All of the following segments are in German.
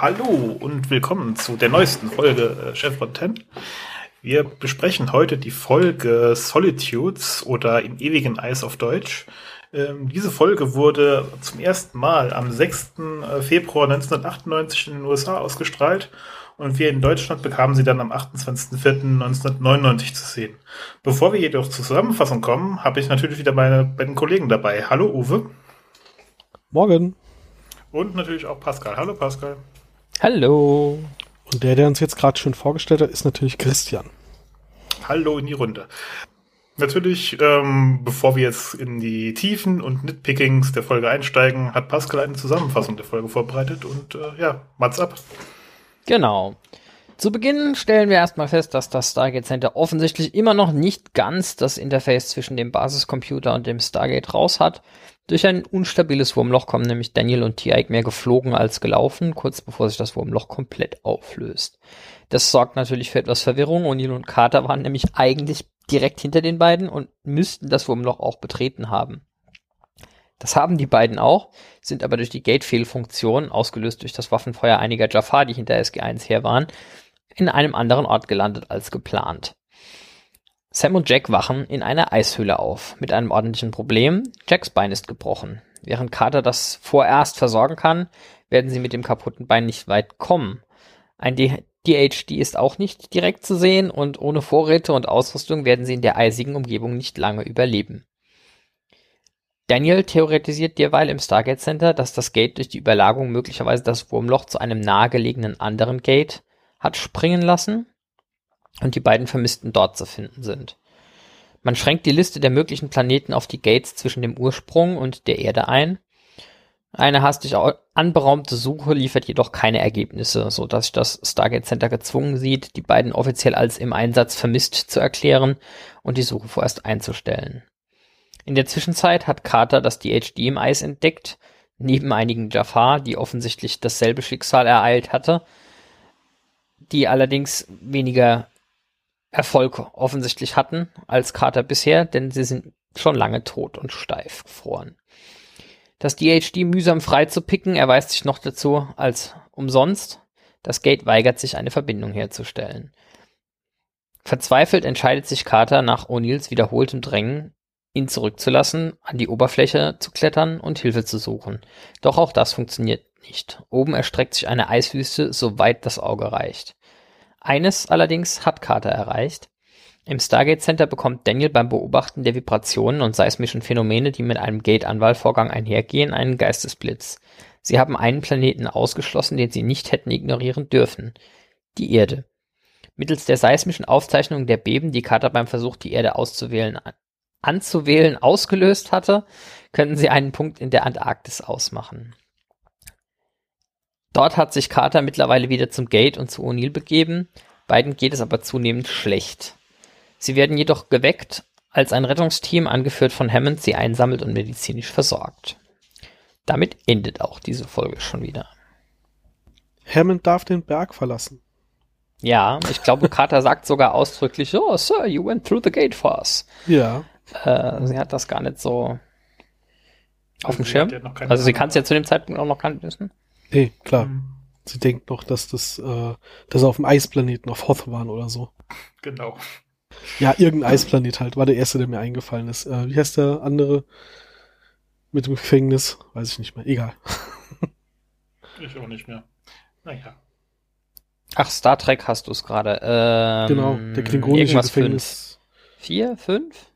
hallo und willkommen zu der neuesten Folge äh, Chevron 10. Wir besprechen heute die Folge Solitudes oder im ewigen Eis auf Deutsch. Ähm, diese Folge wurde zum ersten Mal am 6. Äh, Februar 1998 in den USA ausgestrahlt und wir in Deutschland bekamen sie dann am 28.04.1999 zu sehen. Bevor wir jedoch zur Zusammenfassung kommen, habe ich natürlich wieder meine beiden Kollegen dabei. Hallo Uwe. Morgen. Und natürlich auch Pascal. Hallo Pascal. Hallo. Und der, der uns jetzt gerade schon vorgestellt hat, ist natürlich Christian. Hallo in die Runde. Natürlich, ähm, bevor wir jetzt in die Tiefen und Nitpickings der Folge einsteigen, hat Pascal eine Zusammenfassung der Folge vorbereitet und äh, ja, Mats ab. Genau. Zu Beginn stellen wir erstmal fest, dass das Stargate Center offensichtlich immer noch nicht ganz das Interface zwischen dem Basiscomputer und dem Stargate raus hat. Durch ein unstabiles Wurmloch kommen nämlich Daniel und Tiaik mehr geflogen als gelaufen, kurz bevor sich das Wurmloch komplett auflöst. Das sorgt natürlich für etwas Verwirrung. O'Neill und Carter waren nämlich eigentlich direkt hinter den beiden und müssten das Wurmloch auch betreten haben. Das haben die beiden auch, sind aber durch die Gate-Fehlfunktion, ausgelöst durch das Waffenfeuer einiger Jafar, die hinter SG1 her waren, in einem anderen Ort gelandet als geplant. Sam und Jack wachen in einer Eishöhle auf, mit einem ordentlichen Problem. Jacks Bein ist gebrochen. Während Carter das vorerst versorgen kann, werden sie mit dem kaputten Bein nicht weit kommen. Ein DHD ist auch nicht direkt zu sehen und ohne Vorräte und Ausrüstung werden sie in der eisigen Umgebung nicht lange überleben. Daniel theoretisiert derweil im Stargate Center, dass das Gate durch die Überlagerung möglicherweise das Wurmloch zu einem nahegelegenen anderen Gate hat springen lassen und die beiden Vermissten dort zu finden sind. Man schränkt die Liste der möglichen Planeten auf die Gates zwischen dem Ursprung und der Erde ein. Eine hastig anberaumte Suche liefert jedoch keine Ergebnisse, so dass sich das Stargate Center gezwungen sieht, die beiden offiziell als im Einsatz vermisst zu erklären und die Suche vorerst einzustellen. In der Zwischenzeit hat Carter das DHD im Eis entdeckt, neben einigen Jafar, die offensichtlich dasselbe Schicksal ereilt hatte, die allerdings weniger Erfolg offensichtlich hatten als Carter bisher, denn sie sind schon lange tot und steif gefroren. Das DHD mühsam freizupicken erweist sich noch dazu als umsonst. Das Gate weigert sich, eine Verbindung herzustellen. Verzweifelt entscheidet sich Carter nach O'Neills wiederholtem Drängen, ihn zurückzulassen, an die Oberfläche zu klettern und Hilfe zu suchen. Doch auch das funktioniert nicht. Oben erstreckt sich eine Eiswüste, soweit das Auge reicht. Eines allerdings hat Carter erreicht. Im Stargate Center bekommt Daniel beim Beobachten der Vibrationen und seismischen Phänomene, die mit einem Gate-Anwahlvorgang einhergehen, einen Geistesblitz. Sie haben einen Planeten ausgeschlossen, den sie nicht hätten ignorieren dürfen. Die Erde. Mittels der seismischen Aufzeichnung der Beben, die Carter beim Versuch, die Erde auszuwählen, anzuwählen, ausgelöst hatte, können sie einen Punkt in der Antarktis ausmachen. Dort hat sich Carter mittlerweile wieder zum Gate und zu O'Neill begeben. Beiden geht es aber zunehmend schlecht. Sie werden jedoch geweckt, als ein Rettungsteam, angeführt von Hammond, sie einsammelt und medizinisch versorgt. Damit endet auch diese Folge schon wieder. Hammond darf den Berg verlassen. Ja, ich glaube, Carter sagt sogar ausdrücklich, oh, Sir, you went through the gate for us. Ja. Äh, sie hat das gar nicht so auf dem Schirm. Also sie kann es ja zu dem Zeitpunkt auch noch gar nicht wissen. Nee, klar. Mhm. Sie denkt noch, dass das, äh, dass sie auf dem Eisplaneten auf Hoth waren oder so. Genau. Ja, irgendein Eisplanet halt, war der erste, der mir eingefallen ist. Äh, wie heißt der andere mit dem Gefängnis? Weiß ich nicht mehr. Egal. ich auch nicht mehr. Naja. Ach, Star Trek hast du es gerade. Ähm, genau, der klingonische Gefängnis. Fünf. Vier, fünf?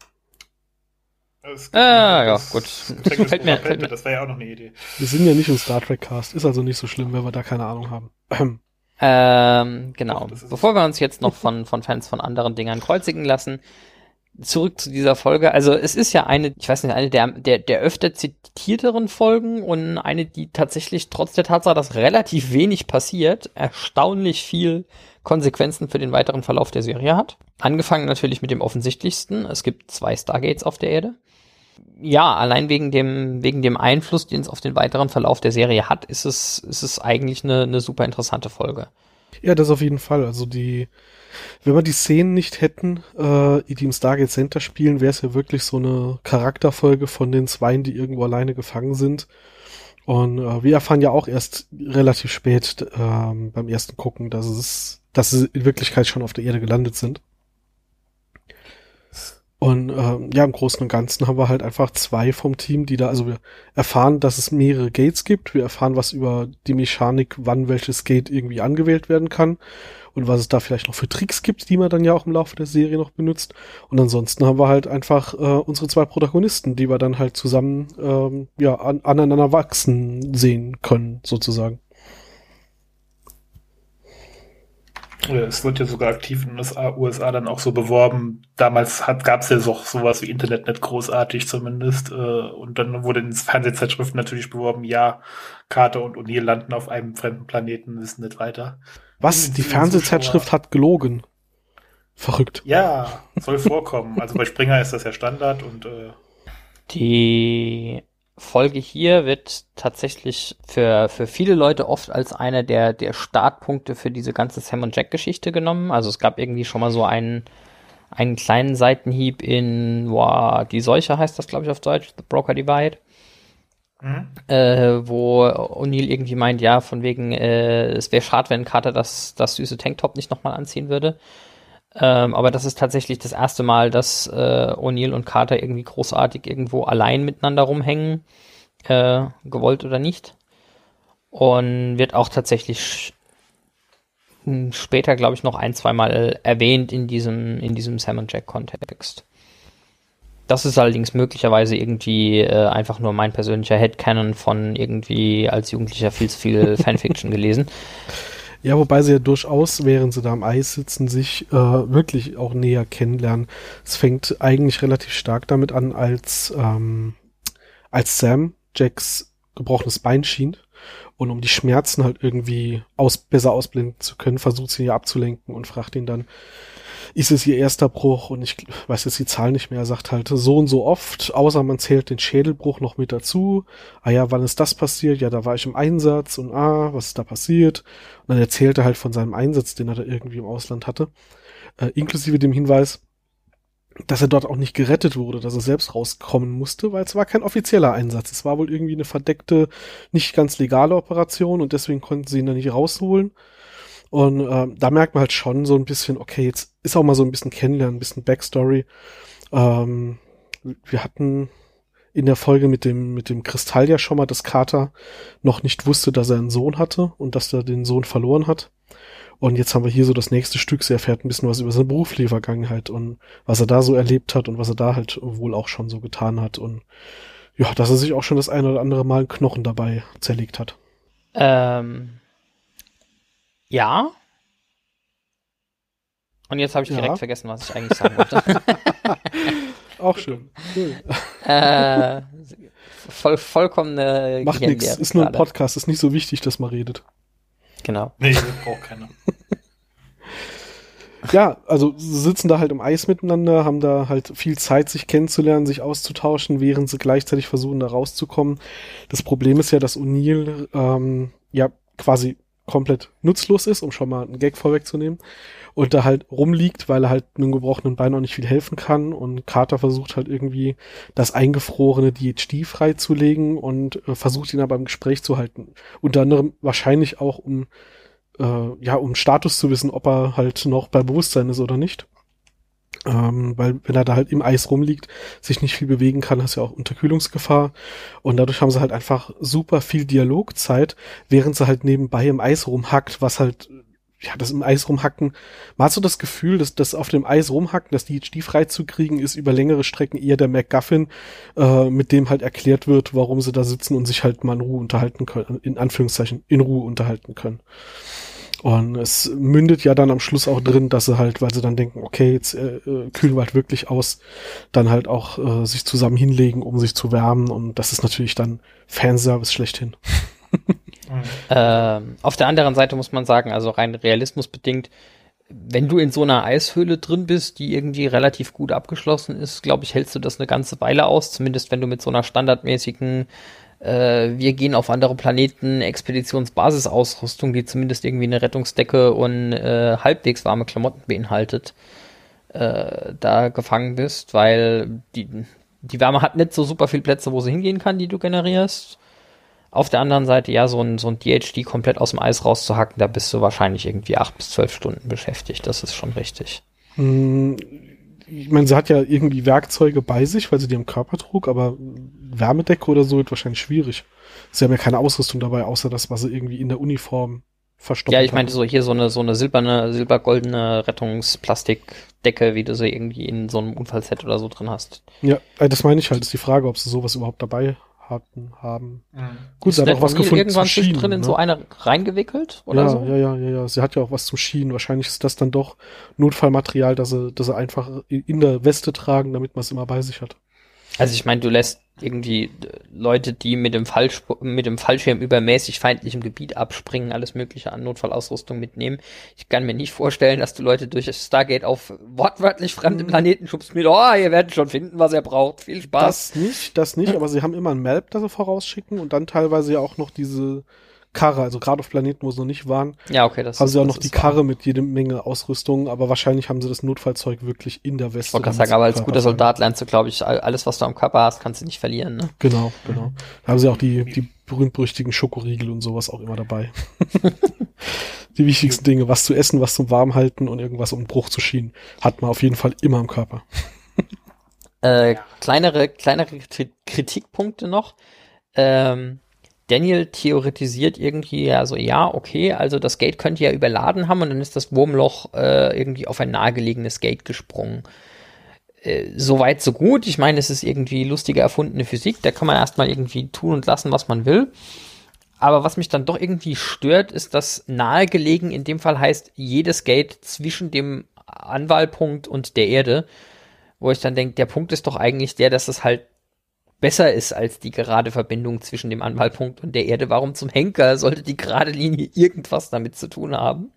Ah, ja, gut. Fällt mir, fällt mir. Das wäre ja auch noch eine Idee. Wir sind ja nicht im Star Trek Cast. Ist also nicht so schlimm, wenn wir da keine Ahnung haben. ähm, genau. Doch, Bevor wir uns jetzt noch von, von Fans von anderen Dingern kreuzigen lassen, zurück zu dieser Folge. Also es ist ja eine, ich weiß nicht, eine der, der, der öfter zitierteren Folgen und eine, die tatsächlich trotz der Tatsache, dass relativ wenig passiert, erstaunlich viel Konsequenzen für den weiteren Verlauf der Serie hat. Angefangen natürlich mit dem offensichtlichsten. Es gibt zwei Stargates auf der Erde ja, allein wegen dem, wegen dem Einfluss, den es auf den weiteren Verlauf der Serie hat, ist es, ist es eigentlich eine, eine super interessante Folge. Ja, das auf jeden Fall. Also die, wenn wir die Szenen nicht hätten, äh, die im Stargate Center spielen, wäre es ja wirklich so eine Charakterfolge von den Zweien, die irgendwo alleine gefangen sind. Und äh, wir erfahren ja auch erst relativ spät ähm, beim ersten Gucken, dass es, dass sie in Wirklichkeit schon auf der Erde gelandet sind. Und ähm, ja, im Großen und Ganzen haben wir halt einfach zwei vom Team, die da, also wir erfahren, dass es mehrere Gates gibt, wir erfahren was über die Mechanik, wann welches Gate irgendwie angewählt werden kann und was es da vielleicht noch für Tricks gibt, die man dann ja auch im Laufe der Serie noch benutzt. Und ansonsten haben wir halt einfach äh, unsere zwei Protagonisten, die wir dann halt zusammen ähm, ja an, aneinander wachsen sehen können, sozusagen. Es wird ja sogar aktiv in den USA, dann auch so beworben. Damals gab es ja so, sowas wie Internet nicht großartig zumindest. Äh, und dann wurde in Fernsehzeitschriften natürlich beworben, ja, Carter und O'Neill landen auf einem fremden Planeten, wissen nicht weiter. Was? Die Fernsehzeitschrift hat gelogen. Verrückt. Ja, soll vorkommen. Also bei Springer ist das ja Standard und äh die Folge hier wird tatsächlich für, für viele Leute oft als einer der, der Startpunkte für diese ganze Sam und Jack Geschichte genommen. Also es gab irgendwie schon mal so einen, einen kleinen Seitenhieb in, boah, die Seuche heißt das, glaube ich, auf Deutsch, The Broker Divide. Äh, wo O'Neill irgendwie meint, ja, von wegen, äh, es wäre schade, wenn Carter das, das süße Tanktop nicht nochmal anziehen würde. Ähm, aber das ist tatsächlich das erste Mal, dass äh, O'Neill und Carter irgendwie großartig irgendwo allein miteinander rumhängen, äh, gewollt oder nicht. Und wird auch tatsächlich später, glaube ich, noch ein, zweimal erwähnt in diesem, in diesem Sam und Jack Kontext. Das ist allerdings möglicherweise irgendwie äh, einfach nur mein persönlicher Headcanon von irgendwie als Jugendlicher viel zu viel Fanfiction gelesen. Ja, wobei sie ja durchaus, während sie da am Eis sitzen, sich äh, wirklich auch näher kennenlernen. Es fängt eigentlich relativ stark damit an, als, ähm, als Sam Jacks gebrochenes Bein schien und um die Schmerzen halt irgendwie aus, besser ausblenden zu können, versucht sie ihn ja abzulenken und fragt ihn dann, ist es ihr erster Bruch und ich weiß jetzt die Zahl nicht mehr, er sagt halt so und so oft, außer man zählt den Schädelbruch noch mit dazu. Ah ja, wann ist das passiert? Ja, da war ich im Einsatz und ah, was ist da passiert? Und dann erzählt er halt von seinem Einsatz, den er da irgendwie im Ausland hatte, äh, inklusive dem Hinweis, dass er dort auch nicht gerettet wurde, dass er selbst rauskommen musste, weil es war kein offizieller Einsatz. Es war wohl irgendwie eine verdeckte, nicht ganz legale Operation und deswegen konnten sie ihn da nicht rausholen. Und ähm, da merkt man halt schon so ein bisschen, okay, jetzt ist auch mal so ein bisschen Kennenlernen, ein bisschen Backstory. Ähm, wir hatten in der Folge mit dem, mit dem Kristall ja schon mal, dass Carter noch nicht wusste, dass er einen Sohn hatte und dass er den Sohn verloren hat. Und jetzt haben wir hier so das nächste Stück. Sie erfährt ein bisschen was über seine berufliche Vergangenheit und was er da so erlebt hat und was er da halt wohl auch schon so getan hat. Und ja, dass er sich auch schon das eine oder andere Mal einen Knochen dabei zerlegt hat. Ähm, ja. Und jetzt habe ich direkt vergessen, was ich eigentlich sagen wollte. Auch schön. Cool. Äh, voll, vollkommene Macht nichts. Ist nur ein Podcast. Ist nicht so wichtig, dass man redet. Genau. Nee, braucht keiner. ja, also sie sitzen da halt im Eis miteinander, haben da halt viel Zeit, sich kennenzulernen, sich auszutauschen, während sie gleichzeitig versuchen, da rauszukommen. Das Problem ist ja, dass O'Neill ähm, ja quasi komplett nutzlos ist, um schon mal einen Gag vorwegzunehmen. Und da halt rumliegt, weil er halt einem gebrochenen Bein auch nicht viel helfen kann. Und Carter versucht halt irgendwie das eingefrorene DHD freizulegen und äh, versucht ihn aber im Gespräch zu halten. Unter anderem wahrscheinlich auch um, äh, ja, um Status zu wissen, ob er halt noch bei Bewusstsein ist oder nicht. Ähm, weil wenn er da halt im Eis rumliegt, sich nicht viel bewegen kann, hast du ja auch Unterkühlungsgefahr. Und dadurch haben sie halt einfach super viel Dialogzeit, während sie halt nebenbei im Eis rumhackt, was halt, ja, das im Eis rumhacken. Man hat so das Gefühl, dass das auf dem Eis rumhacken, das DHD freizukriegen, ist über längere Strecken eher der MacGuffin, äh, mit dem halt erklärt wird, warum sie da sitzen und sich halt mal in Ruhe unterhalten können, in Anführungszeichen in Ruhe unterhalten können. Und es mündet ja dann am Schluss auch drin, dass sie halt, weil sie dann denken, okay, jetzt äh, äh, kühlen wir halt wirklich aus, dann halt auch äh, sich zusammen hinlegen, um sich zu wärmen. Und das ist natürlich dann Fanservice schlechthin. ähm, auf der anderen Seite muss man sagen, also rein realismusbedingt, wenn du in so einer Eishöhle drin bist, die irgendwie relativ gut abgeschlossen ist, glaube ich, hältst du das eine ganze Weile aus, zumindest wenn du mit so einer standardmäßigen äh, wir gehen auf andere Planeten, Expeditionsbasisausrüstung, die zumindest irgendwie eine Rettungsdecke und äh, halbwegs warme Klamotten beinhaltet, äh, da gefangen bist, weil die, die Wärme hat nicht so super viele Plätze, wo sie hingehen kann, die du generierst. Auf der anderen Seite, ja, so ein, so ein DHD komplett aus dem Eis rauszuhacken, da bist du wahrscheinlich irgendwie acht bis zwölf Stunden beschäftigt. Das ist schon richtig. Hm, ich meine, sie hat ja irgendwie Werkzeuge bei sich, weil sie die im Körper trug, aber Wärmedecke oder so wird wahrscheinlich schwierig. Sie haben ja keine Ausrüstung dabei, außer das, was sie irgendwie in der Uniform verstopft Ja, ich meinte so hier so eine, so eine silberne, silbergoldene Rettungsplastikdecke, wie du sie irgendwie in so einem Unfallset oder so drin hast. Ja, äh, das meine ich halt, ist die Frage, ob sie sowas überhaupt dabei hatten, haben. Mhm. Gut, sie hat auch was gefunden irgendwann zum Schienen, drin in ne? so eine reingewickelt oder ja, so? Ja, ja, ja, ja. Sie hat ja auch was zum Schienen. Wahrscheinlich ist das dann doch Notfallmaterial, dass sie, dass sie einfach in der Weste tragen, damit man es immer bei sich hat. Also ich meine, du lässt irgendwie äh, Leute, die mit dem, Fallsch mit dem Fallschirm übermäßig feindlichem Gebiet abspringen, alles mögliche an Notfallausrüstung mitnehmen. Ich kann mir nicht vorstellen, dass du Leute durch das Stargate auf wortwörtlich fremde mhm. Planeten schubst mit, oh, ihr werdet schon finden, was ihr braucht. Viel Spaß. Das nicht, das nicht, aber sie haben immer ein Map, das sie vorausschicken und dann teilweise ja auch noch diese Karre, also gerade auf Planeten, wo sie noch nicht waren. Ja, okay, das haben sie auch noch die Karre wahr. mit jede Menge Ausrüstung, aber wahrscheinlich haben sie das Notfallzeug wirklich in der Weste. Ich wollte sagen, aber als guter Soldat lernst du, glaube ich, alles, was du am Körper hast, kannst du nicht verlieren, ne? Genau, genau. Da haben sie auch die, die berühmt-berüchtigen Schokoriegel und sowas auch immer dabei. die wichtigsten Dinge, was zu essen, was zum Warmhalten und irgendwas um Bruch zu schienen, hat man auf jeden Fall immer im Körper. äh, kleinere, kleinere Kritikpunkte noch. Ähm, Daniel theoretisiert irgendwie, also ja, okay, also das Gate könnte ja überladen haben und dann ist das Wurmloch äh, irgendwie auf ein nahegelegenes Gate gesprungen. Äh, Soweit, so gut. Ich meine, es ist irgendwie lustige erfundene Physik, da kann man erstmal irgendwie tun und lassen, was man will. Aber was mich dann doch irgendwie stört, ist, dass nahegelegen in dem Fall heißt jedes Gate zwischen dem Anwahlpunkt und der Erde, wo ich dann denke, der Punkt ist doch eigentlich der, dass es halt besser ist als die gerade Verbindung zwischen dem Anmalpunkt und der Erde. Warum zum Henker sollte die gerade Linie irgendwas damit zu tun haben?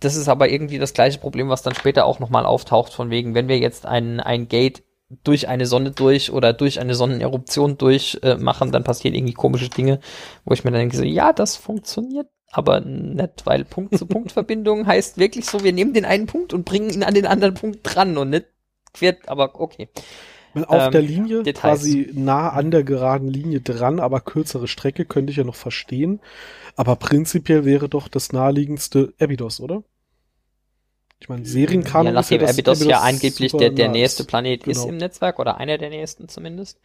Das ist aber irgendwie das gleiche Problem, was dann später auch nochmal auftaucht, von wegen, wenn wir jetzt ein, ein Gate durch eine Sonne durch oder durch eine Sonneneruption durch äh, machen, dann passieren irgendwie komische Dinge, wo ich mir dann denke, so, ja, das funktioniert aber nicht, weil Punkt-zu-Punkt-Verbindung heißt wirklich so, wir nehmen den einen Punkt und bringen ihn an den anderen Punkt dran und nicht quert, aber okay. Auf ähm, der Linie, Details. quasi nah an der geraden Linie dran, aber kürzere Strecke, könnte ich ja noch verstehen. Aber prinzipiell wäre doch das naheliegendste Abydos, oder? Ich meine, Serienkanon ja, ist ja Abydos, Abydos ja angeblich der, der nächste Planet genau. ist im Netzwerk oder einer der nächsten zumindest.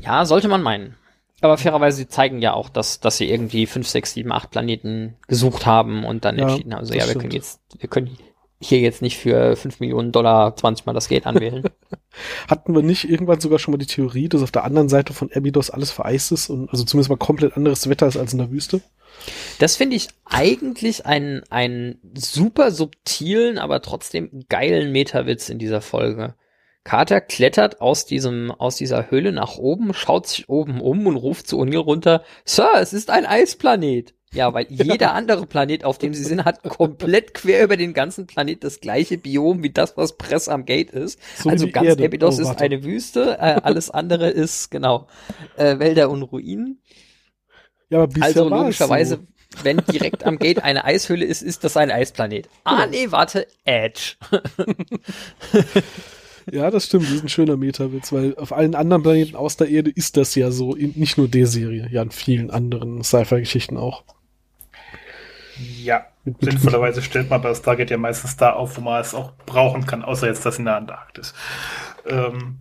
Ja, sollte man meinen. Aber fairerweise, sie zeigen ja auch, dass, dass sie irgendwie fünf, sechs, sieben, acht Planeten gesucht haben und dann ja, entschieden haben, also ja, wir stimmt. können jetzt, wir können hier jetzt nicht für 5 Millionen Dollar 20 Mal das Geld anwählen. Hatten wir nicht irgendwann sogar schon mal die Theorie, dass auf der anderen Seite von Abydos alles vereist ist und also zumindest mal komplett anderes Wetter ist als in der Wüste? Das finde ich eigentlich einen, einen super subtilen, aber trotzdem geilen Metawitz in dieser Folge. Carter klettert aus diesem, aus dieser Höhle nach oben, schaut sich oben um und ruft zu O'Neill runter, Sir, es ist ein Eisplanet. Ja, weil jeder andere Planet, auf dem sie sind, hat komplett quer über den ganzen Planet das gleiche Biom wie das, was Press am Gate ist. So also ganz Erde. Abydos oh, ist eine Wüste, äh, alles andere ist, genau, äh, Wälder und Ruinen. Ja, aber bisher also logischerweise, so. wenn direkt am Gate eine Eishöhle ist, ist das ein Eisplanet. Ah, nee, warte, Edge. ja, das stimmt, das ist ein schöner Metawitz, weil auf allen anderen Planeten aus der Erde ist das ja so, nicht nur der Serie, ja in vielen anderen Sci-Fi-Geschichten auch. Ja, sinnvollerweise stellt man bei Stargate ja meistens da auf, wo man es auch brauchen kann, außer jetzt das in der Antarktis. Ähm,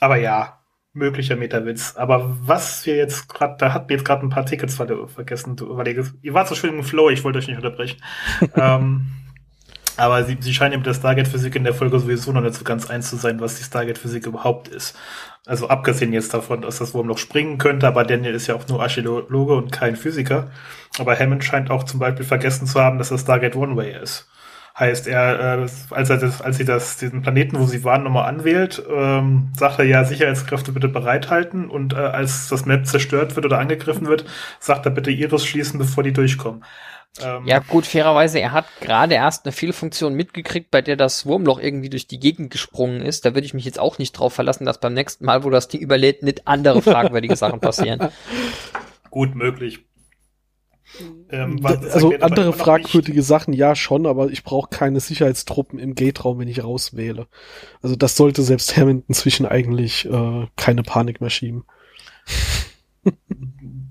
aber ja, möglicher Metawitz. Aber was wir jetzt gerade, da hat mir jetzt gerade ein paar Tickets vergessen, weil ihr, ihr wart so schön im Flow, ich wollte euch nicht unterbrechen. ähm, aber sie, sie scheinen eben der Stargate-Physik in der Folge sowieso noch nicht so ganz eins zu sein, was die Stargate-Physik überhaupt ist. Also abgesehen jetzt davon, dass das Wurm noch springen könnte, aber Daniel ist ja auch nur Archäologe und kein Physiker. Aber Hammond scheint auch zum Beispiel vergessen zu haben, dass das Stargate One-Way ist. Heißt er, äh, als er das, als sie das, diesen Planeten, wo sie waren, nochmal anwählt, ähm, sagt er ja, Sicherheitskräfte bitte bereithalten und äh, als das Map zerstört wird oder angegriffen wird, sagt er bitte Iris schließen, bevor die durchkommen. Ähm, ja, gut, fairerweise, er hat gerade erst eine Fehlfunktion mitgekriegt, bei der das Wurmloch irgendwie durch die Gegend gesprungen ist. Da würde ich mich jetzt auch nicht drauf verlassen, dass beim nächsten Mal, wo das Ding überlädt, nicht andere fragwürdige Sachen passieren. Gut möglich. Ähm, also andere fragwürdige Sachen, ja schon, aber ich brauche keine Sicherheitstruppen im Gate-Raum, wenn ich rauswähle. Also das sollte selbst Hammond inzwischen eigentlich äh, keine Panik mehr schieben.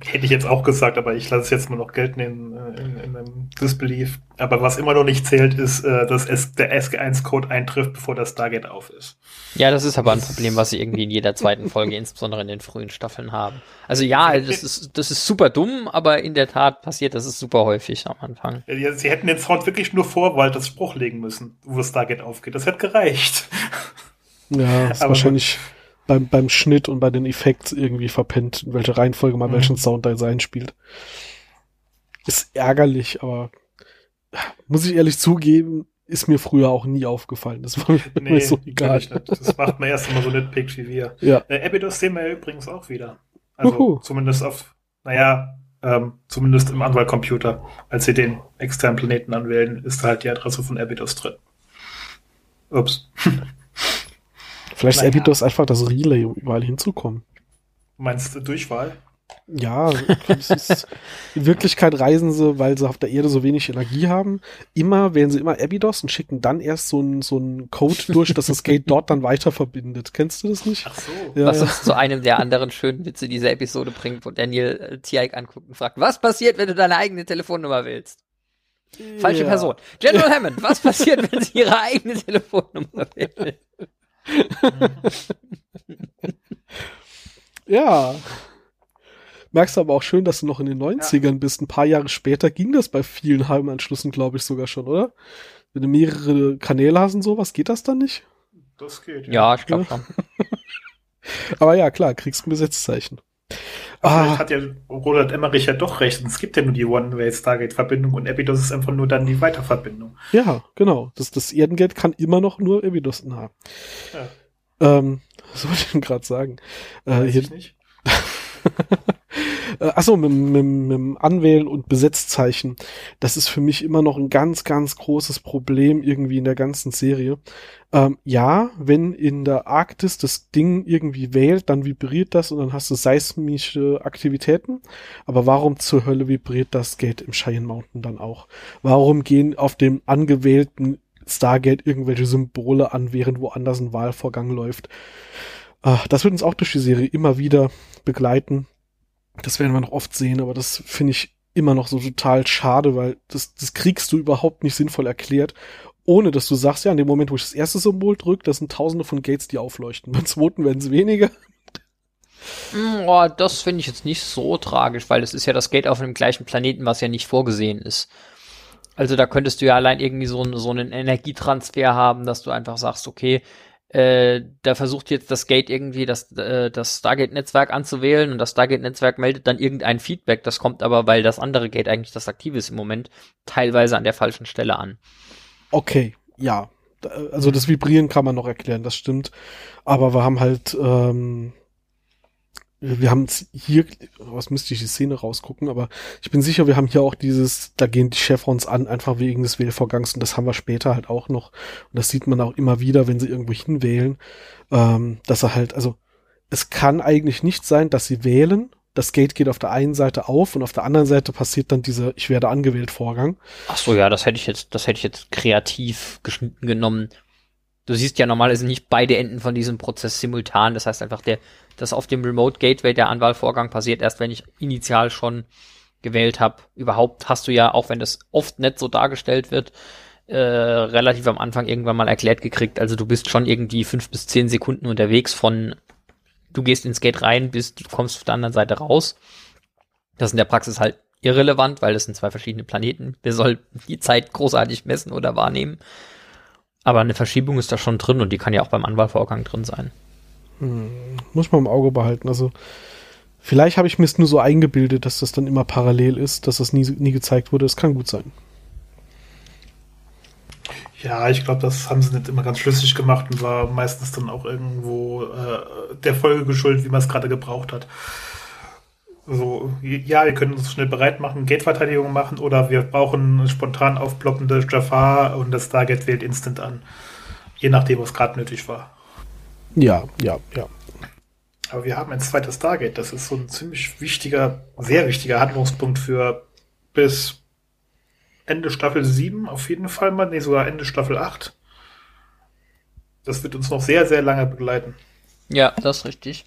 Hätte ich jetzt auch gesagt, aber ich lasse es jetzt mal noch gelten in, äh, in, in einem Disbelief. Aber was immer noch nicht zählt, ist, äh, dass es, der SG1-Code eintrifft, bevor das Stargate auf ist. Ja, das ist aber ein Problem, was sie irgendwie in jeder zweiten Folge, insbesondere in den frühen Staffeln haben. Also ja, das ist, das ist super dumm, aber in der Tat passiert das ist super häufig am Anfang. Ja, sie hätten den Sound wirklich nur vor Walters Spruch legen müssen, wo das Stargate aufgeht. Das hätte gereicht. Ja, ist aber wahrscheinlich beim, beim Schnitt und bei den Effekts irgendwie verpennt, in welche Reihenfolge man mhm. welchen Sound da sein spielt. Ist ärgerlich, aber muss ich ehrlich zugeben, ist mir früher auch nie aufgefallen. Das war mir, nee, so egal. Das macht man erst immer so nitpickt wie wir. Ja. Äh, Abydos sehen wir ja übrigens auch wieder. Also Uhu. zumindest auf, naja, ähm, zumindest im Anwahlcomputer. Als sie den externen Planeten anwählen, ist halt die Adresse von Abydos drin. Ups. Vielleicht ist Abydos einfach das Relay, um überall hinzukommen. Meinst du Durchwahl? Ja, ist, in Wirklichkeit reisen sie, weil sie auf der Erde so wenig Energie haben. Immer wählen sie immer Abydos und schicken dann erst so einen so einen Code durch, dass das Gate dort dann weiter verbindet. Kennst du das nicht? Ach so. Ja, was uns zu einem der anderen schönen Witze dieser Episode bringt, wo Daniel äh, Tiaik anguckt und fragt, was passiert, wenn du deine eigene Telefonnummer wählst? Falsche ja. Person. General Hammond, was passiert, wenn sie ihre eigene Telefonnummer wählen? ja. Merkst du aber auch schön, dass du noch in den 90ern ja. bist. Ein paar Jahre später ging das bei vielen Heimanschlüssen, glaube ich, sogar schon, oder? Wenn du mehrere Kanäle hast und sowas, geht das dann nicht? Das geht. Ja, ja ich glaube schon. aber ja, klar, kriegst ein Gesetzzeichen. Ah. Vielleicht hat ja Roland Emmerich ja doch recht. Es gibt ja nur die One-Way-Stargate-Verbindung und Epidos ist einfach nur dann die Weiterverbindung. Ja, genau. Das, das Erdengate kann immer noch nur Epidos haben. Ja. Ähm, was soll ich denn gerade sagen? Äh, hier, ich nicht. Äh, achso, mit, mit, mit dem Anwählen und Besetzzeichen. Das ist für mich immer noch ein ganz, ganz großes Problem irgendwie in der ganzen Serie. Ähm, ja, wenn in der Arktis das Ding irgendwie wählt, dann vibriert das und dann hast du seismische Aktivitäten. Aber warum zur Hölle vibriert das Gate im Cheyenne Mountain dann auch? Warum gehen auf dem angewählten Stargate irgendwelche Symbole an, während woanders ein Wahlvorgang läuft? Äh, das wird uns auch durch die Serie immer wieder begleiten. Das werden wir noch oft sehen, aber das finde ich immer noch so total schade, weil das, das kriegst du überhaupt nicht sinnvoll erklärt, ohne dass du sagst, ja, in dem Moment, wo ich das erste Symbol drücke, das sind tausende von Gates, die aufleuchten. Beim zweiten werden es weniger. Oh, das finde ich jetzt nicht so tragisch, weil es ist ja das Gate auf dem gleichen Planeten, was ja nicht vorgesehen ist. Also da könntest du ja allein irgendwie so, so einen Energietransfer haben, dass du einfach sagst, okay, äh, da versucht jetzt das Gate irgendwie das, äh, das Stargate-Netzwerk anzuwählen und das Stargate-Netzwerk meldet dann irgendein Feedback. Das kommt aber, weil das andere Gate eigentlich das aktive ist im Moment, teilweise an der falschen Stelle an. Okay, ja. Also das Vibrieren kann man noch erklären, das stimmt. Aber wir haben halt ähm, wir haben hier, was müsste ich die Szene rausgucken, aber ich bin sicher, wir haben hier auch dieses, da gehen die Chevrons an, einfach wegen des Wählvorgangs und das haben wir später halt auch noch. Und das sieht man auch immer wieder, wenn sie irgendwo hinwählen, ähm, dass er halt, also es kann eigentlich nicht sein, dass sie wählen, das Gate geht auf der einen Seite auf und auf der anderen Seite passiert dann dieser Ich werde angewählt Vorgang. Ach so, ja, das hätte ich jetzt, das hätte ich jetzt kreativ geschnitten genommen. Du siehst ja normalerweise nicht beide Enden von diesem Prozess simultan. Das heißt einfach, der, das auf dem Remote Gateway der Anwahlvorgang passiert erst, wenn ich initial schon gewählt habe. Überhaupt hast du ja, auch wenn das oft nicht so dargestellt wird, äh, relativ am Anfang irgendwann mal erklärt gekriegt. Also du bist schon irgendwie fünf bis zehn Sekunden unterwegs von du gehst ins Gate rein, bis du kommst auf der anderen Seite raus. Das ist in der Praxis halt irrelevant, weil das sind zwei verschiedene Planeten. Wer soll die Zeit großartig messen oder wahrnehmen? Aber eine Verschiebung ist da schon drin und die kann ja auch beim Anwahlvorgang drin sein. Hm, muss man im Auge behalten. Also vielleicht habe ich mir es nur so eingebildet, dass das dann immer parallel ist, dass das nie, nie gezeigt wurde. Das kann gut sein. Ja, ich glaube, das haben sie nicht immer ganz schlüssig gemacht und war meistens dann auch irgendwo äh, der Folge geschuldet, wie man es gerade gebraucht hat so, ja, wir können uns schnell bereit machen, Gate-Verteidigung machen oder wir brauchen spontan aufploppende Jafar und das Stargate wählt instant an. Je nachdem, was gerade nötig war. Ja, ja, ja. Aber wir haben ein zweites Stargate. Das ist so ein ziemlich wichtiger, sehr wichtiger Handlungspunkt für bis Ende Staffel 7 auf jeden Fall mal. Nee, sogar Ende Staffel 8. Das wird uns noch sehr, sehr lange begleiten. Ja, das ist richtig.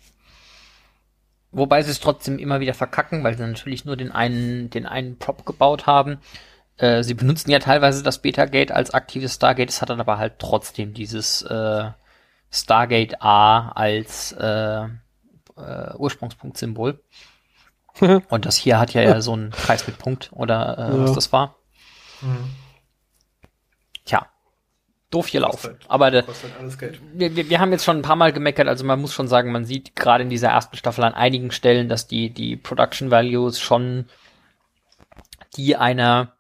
Wobei sie es trotzdem immer wieder verkacken, weil sie natürlich nur den einen, den einen Prop gebaut haben. Äh, sie benutzen ja teilweise das Beta-Gate als aktives Stargate, es hat dann aber halt trotzdem dieses äh, Stargate A als äh, äh, Ursprungspunktsymbol. Und das hier hat ja, ja so einen Kreis mit Punkt oder äh, ja. was das war. Mhm. Doof hier laufen. Aber de, wir, wir, wir haben jetzt schon ein paar Mal gemeckert, also man muss schon sagen, man sieht gerade in dieser ersten Staffel an einigen Stellen, dass die, die Production Values schon die einer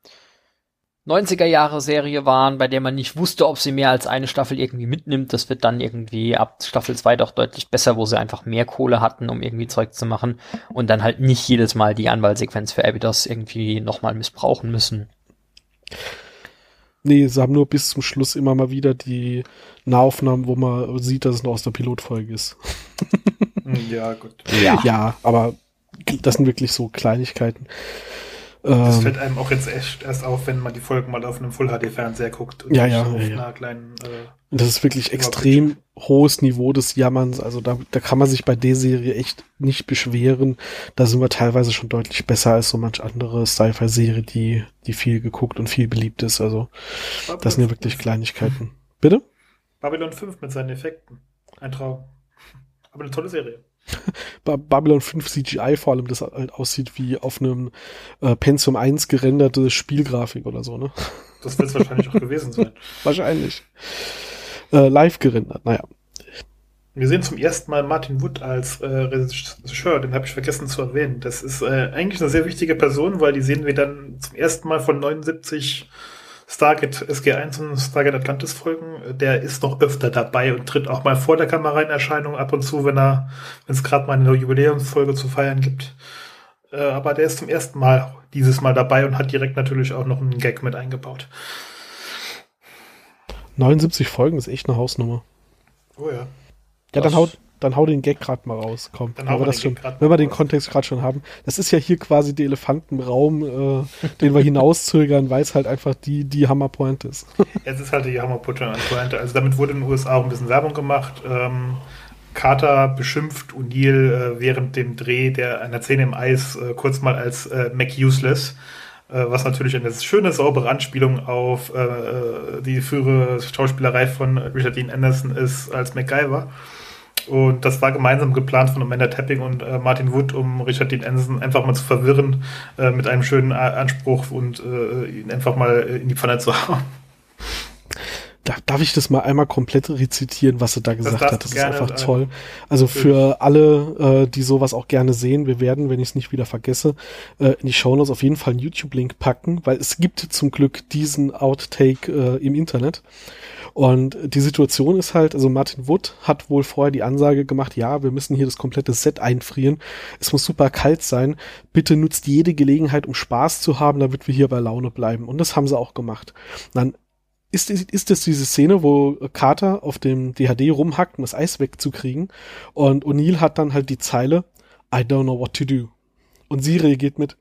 90er Jahre Serie waren, bei der man nicht wusste, ob sie mehr als eine Staffel irgendwie mitnimmt. Das wird dann irgendwie ab Staffel 2 doch deutlich besser, wo sie einfach mehr Kohle hatten, um irgendwie Zeug zu machen und dann halt nicht jedes Mal die Anwahlsequenz für Abydos irgendwie nochmal missbrauchen müssen. Nee, sie haben nur bis zum Schluss immer mal wieder die Nahaufnahmen, wo man sieht, dass es noch aus der Pilotfolge ist. ja, gut. Ja. ja, aber das sind wirklich so Kleinigkeiten. Das ähm, fällt einem auch jetzt echt erst auf, wenn man die Folgen mal auf einem Full-HD-Fernseher guckt. Und ja, ja, auf ja, einer kleinen, äh, das ist wirklich extrem hohes Niveau des Jammerns. Also da, da kann man sich bei der Serie echt nicht beschweren. Da sind wir teilweise schon deutlich besser als so manch andere Sci-Fi-Serie, die, die viel geguckt und viel beliebt ist. Also Babylon das sind ja wirklich Kleinigkeiten. Bitte? Babylon 5 mit seinen Effekten. Ein Traum. Aber eine tolle Serie. Babylon 5 CGI vor allem, das halt aussieht wie auf einem äh, Pentium 1 gerenderte Spielgrafik oder so, ne? Das wird es wahrscheinlich auch gewesen sein. Wahrscheinlich. Äh, live gerendert, naja. Wir sehen zum ersten Mal Martin Wood als äh, Regisseur, den habe ich vergessen zu erwähnen. Das ist äh, eigentlich eine sehr wichtige Person, weil die sehen wir dann zum ersten Mal von 79 Stargate SG1 und Stargate Atlantis Folgen, der ist noch öfter dabei und tritt auch mal vor der Kamera in Erscheinung ab und zu, wenn er, wenn es gerade mal eine Jubiläumsfolge zu feiern gibt. Äh, aber der ist zum ersten Mal dieses Mal dabei und hat direkt natürlich auch noch einen Gag mit eingebaut. 79 Folgen ist echt eine Hausnummer. Oh ja. Ja, dann haut, dann hau den Gag gerade mal raus. Komm, wenn wir, das schon, wenn wir den Kontext gerade schon haben. Das ist ja hier quasi der Elefantenraum, äh, den wir hinauszögern, weil es halt einfach die, die Hammerpointe ist. es ist halt die Hammerpointe. Also damit wurde in den USA auch ein bisschen Werbung gemacht. Ähm, Carter beschimpft O'Neill äh, während dem Dreh der einer Szene im Eis äh, kurz mal als äh, Mac Useless äh, was natürlich eine schöne, saubere Anspielung auf äh, die frühere Schauspielerei von Richard Dean Anderson ist als MacGyver. Und das war gemeinsam geplant von Amanda Tapping und äh, Martin Wood, um Richard Dean Anderson einfach mal zu verwirren äh, mit einem schönen A Anspruch und äh, ihn einfach mal in die Pfanne zu hauen. Da, darf ich das mal einmal komplett rezitieren, was er da gesagt das hat? Das ist einfach toll. Also für alle, äh, die sowas auch gerne sehen, wir werden, wenn ich es nicht wieder vergesse, äh, in die Shownotes auf jeden Fall einen YouTube-Link packen, weil es gibt zum Glück diesen Outtake äh, im Internet. Und die Situation ist halt, also Martin Wood hat wohl vorher die Ansage gemacht, ja, wir müssen hier das komplette Set einfrieren. Es muss super kalt sein. Bitte nutzt jede Gelegenheit, um Spaß zu haben, damit wir hier bei Laune bleiben. Und das haben sie auch gemacht. dann ist, ist das diese Szene, wo Carter auf dem DHD rumhackt, um das Eis wegzukriegen. Und O'Neill hat dann halt die Zeile, I don't know what to do. Und sie reagiert mit,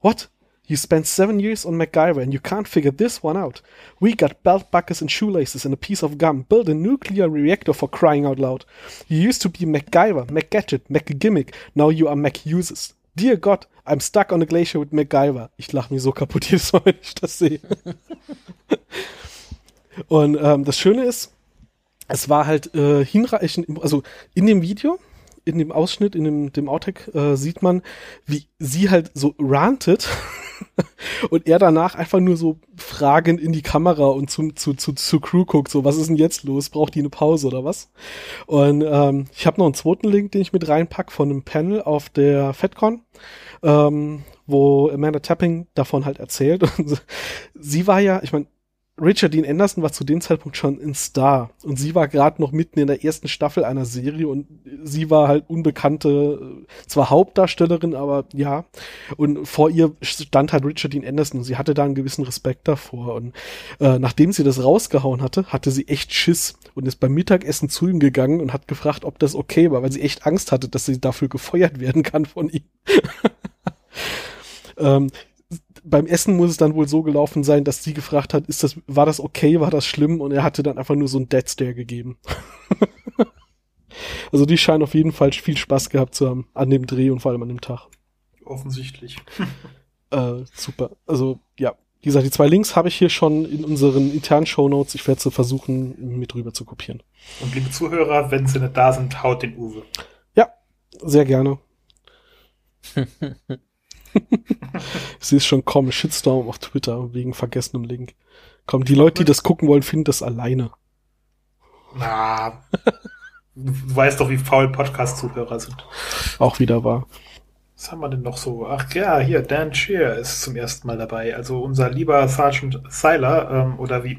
What? You spent seven years on MacGyver and you can't figure this one out. We got belt buckles and shoelaces and a piece of gum. Build a nuclear reactor for crying out loud. You used to be MacGyver, MacGadget, MacGimmick. Now you are MacUses. Dear God, I'm stuck on a glacier with MacGyver. Ich lach mich so kaputt jedes Mal, wenn ich das sehe. und ähm, das Schöne ist, es war halt äh, hinreichend, also in dem Video in dem Ausschnitt, in dem, dem Outtake, äh, sieht man, wie sie halt so rantet und er danach einfach nur so fragend in die Kamera und zu, zu, zu, zu Crew guckt, so, was ist denn jetzt los? Braucht die eine Pause oder was? Und ähm, ich habe noch einen zweiten Link, den ich mit reinpack von einem Panel auf der FedCon, ähm, wo Amanda Tapping davon halt erzählt. Und sie war ja, ich meine, Richard Dean Anderson war zu dem Zeitpunkt schon ein Star und sie war gerade noch mitten in der ersten Staffel einer Serie und sie war halt unbekannte, zwar Hauptdarstellerin, aber ja. Und vor ihr stand halt Richard Dean Anderson und sie hatte da einen gewissen Respekt davor. Und äh, nachdem sie das rausgehauen hatte, hatte sie echt Schiss und ist beim Mittagessen zu ihm gegangen und hat gefragt, ob das okay war, weil sie echt Angst hatte, dass sie dafür gefeuert werden kann von ihm. ähm, beim Essen muss es dann wohl so gelaufen sein, dass sie gefragt hat, ist das, war das okay, war das schlimm? Und er hatte dann einfach nur so ein Dead Stare gegeben. Also die scheinen auf jeden Fall viel Spaß gehabt zu haben an dem Dreh und vor allem an dem Tag. Offensichtlich. Äh, super. Also ja, wie gesagt, die zwei Links habe ich hier schon in unseren internen Shownotes. Ich werde sie versuchen, mit rüber zu kopieren. Und liebe Zuhörer, wenn sie nicht da sind, haut den Uwe. Ja, sehr gerne. Sie ist schon kommen, Shitstorm auf Twitter wegen vergessenem Link. Komm, die Leute, die das gucken wollen, finden das alleine. Na, du weißt doch, wie faul Podcast-Zuhörer sind. Auch wieder wahr. Was haben wir denn noch so? Ach ja, hier, Dan Shear ist zum ersten Mal dabei. Also unser lieber Sergeant Seiler, ähm, oder wie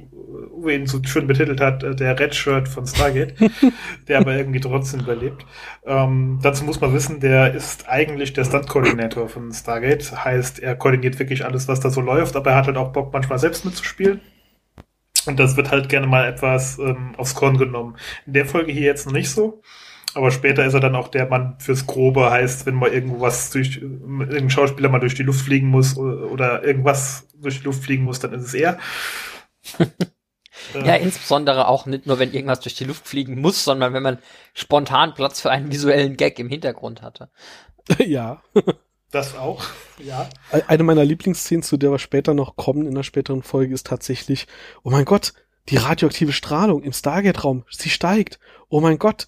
Uwe ihn so schön betitelt hat, äh, der Red Shirt von Stargate, der aber irgendwie trotzdem überlebt. Ähm, dazu muss man wissen, der ist eigentlich der Stunt-Koordinator von Stargate. Heißt, er koordiniert wirklich alles, was da so läuft, aber er hat halt auch Bock, manchmal selbst mitzuspielen. Und das wird halt gerne mal etwas ähm, aufs Korn genommen. In der Folge hier jetzt noch nicht so. Aber später ist er dann auch der Mann fürs Grobe, heißt, wenn mal irgendwo was durch, irgendein Schauspieler mal durch die Luft fliegen muss oder irgendwas durch die Luft fliegen muss, dann ist es er. ja, insbesondere auch nicht nur, wenn irgendwas durch die Luft fliegen muss, sondern wenn man spontan Platz für einen visuellen Gag im Hintergrund hatte. ja. Das auch, ja. Eine meiner Lieblingsszenen, zu der wir später noch kommen in der späteren Folge, ist tatsächlich, oh mein Gott, die radioaktive Strahlung im Stargate-Raum, sie steigt. Oh mein Gott,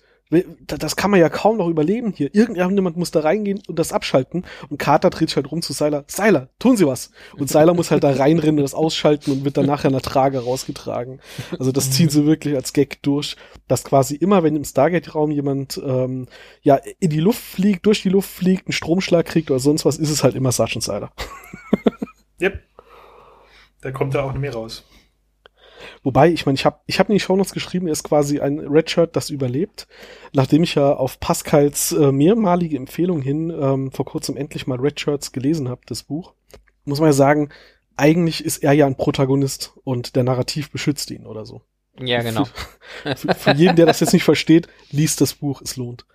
das kann man ja kaum noch überleben hier. Irgendjemand muss da reingehen und das abschalten. Und Carter dreht sich halt rum zu Seiler. Seiler, tun Sie was. Und Seiler muss halt da reinrennen und das ausschalten und wird dann nachher in der Trage rausgetragen. Also das ziehen sie wirklich als Gag durch, dass quasi immer, wenn im Stargate-Raum jemand ähm, ja in die Luft fliegt, durch die Luft fliegt, einen Stromschlag kriegt oder sonst was, ist es halt immer Sergeant Seiler. yep. Da kommt er auch nicht mehr raus. Wobei, ich meine, ich habe ich hab in die Shownotes geschrieben, er ist quasi ein Redshirt, das überlebt. Nachdem ich ja auf Pascals äh, mehrmalige Empfehlung hin ähm, vor kurzem endlich mal Redshirts gelesen habe, das Buch, muss man ja sagen, eigentlich ist er ja ein Protagonist und der Narrativ beschützt ihn oder so. Ja, genau. Für, für, für jeden, der das jetzt nicht versteht, liest das Buch, es lohnt.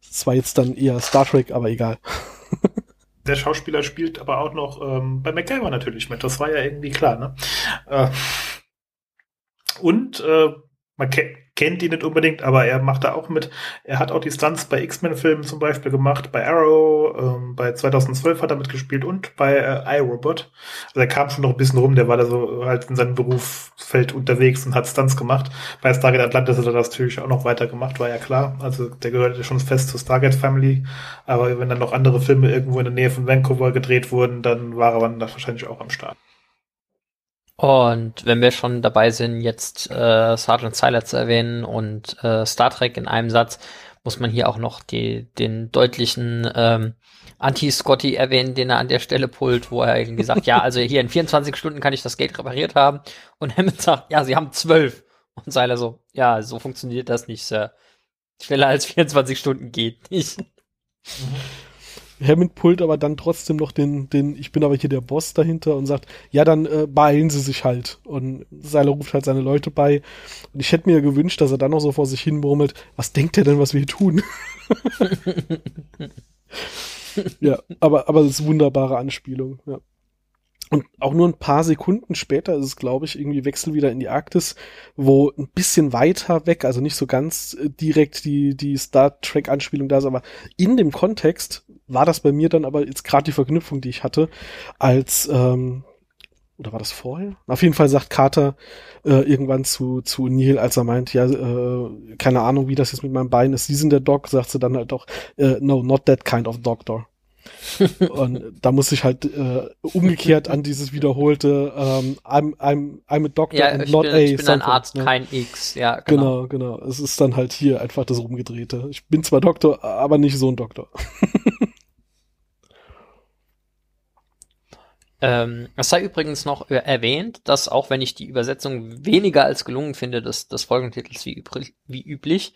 Es war jetzt dann eher Star Trek, aber egal. Der Schauspieler spielt aber auch noch ähm, bei MacGyver natürlich mit. Das war ja irgendwie klar, ne? Äh, und äh, man ke kennt ihn nicht unbedingt, aber er macht da auch mit. Er hat auch die Stunts bei X-Men-Filmen zum Beispiel gemacht, bei Arrow, ähm, bei 2012 hat er mitgespielt und bei äh, iRobot. Also er kam schon noch ein bisschen rum, der war da so halt in seinem Berufsfeld unterwegs und hat Stunts gemacht. Bei Stargate Atlantis hat er das natürlich auch noch weiter gemacht, war ja klar. Also der gehört ja schon fest zur Stargate Family. Aber wenn dann noch andere Filme irgendwo in der Nähe von Vancouver gedreht wurden, dann war er dann wahrscheinlich auch am Start. Und wenn wir schon dabei sind, jetzt äh, Sergeant Siler zu erwähnen und äh, Star Trek in einem Satz, muss man hier auch noch die, den deutlichen ähm, Anti-Scotty erwähnen, den er an der Stelle pullt, wo er irgendwie sagt, ja, also hier in 24 Stunden kann ich das Gate repariert haben. Und Hammond sagt, ja, sie haben zwölf. Und Seiler so, ja, so funktioniert das nicht, Sir. Schneller als 24 Stunden geht nicht. Hammond pullt aber dann trotzdem noch den, den, ich bin aber hier der Boss dahinter und sagt, ja, dann äh, beeilen sie sich halt. Und Seiler ruft halt seine Leute bei. Und ich hätte mir gewünscht, dass er dann noch so vor sich hin murmelt, was denkt er denn, was wir hier tun? ja, aber, aber das ist wunderbare Anspielung, ja. Und auch nur ein paar Sekunden später ist es, glaube ich, irgendwie Wechsel wieder in die Arktis, wo ein bisschen weiter weg, also nicht so ganz äh, direkt die, die Star Trek-Anspielung da ist, aber in dem Kontext war das bei mir dann aber jetzt gerade die Verknüpfung, die ich hatte, als ähm, oder war das vorher? Auf jeden Fall sagt Carter äh, irgendwann zu zu Neil, als er meint, ja, äh, keine Ahnung, wie das jetzt mit meinem Bein ist. Sie sind der Doc, sagt sie dann halt doch, äh, no, not that kind of doctor. und da muss ich halt äh, umgekehrt an dieses wiederholte ähm, I'm, I'm, I'm a doctor ja, and not bin, a ich bin ein Arzt, ne? kein X, ja, genau. Genau, genau. Es ist dann halt hier einfach das Rumgedrehte. Ich bin zwar Doktor, aber nicht so ein Doktor. Ähm, es sei übrigens noch erwähnt, dass auch wenn ich die Übersetzung weniger als gelungen finde des, des Folgentitels wie, übrig, wie üblich,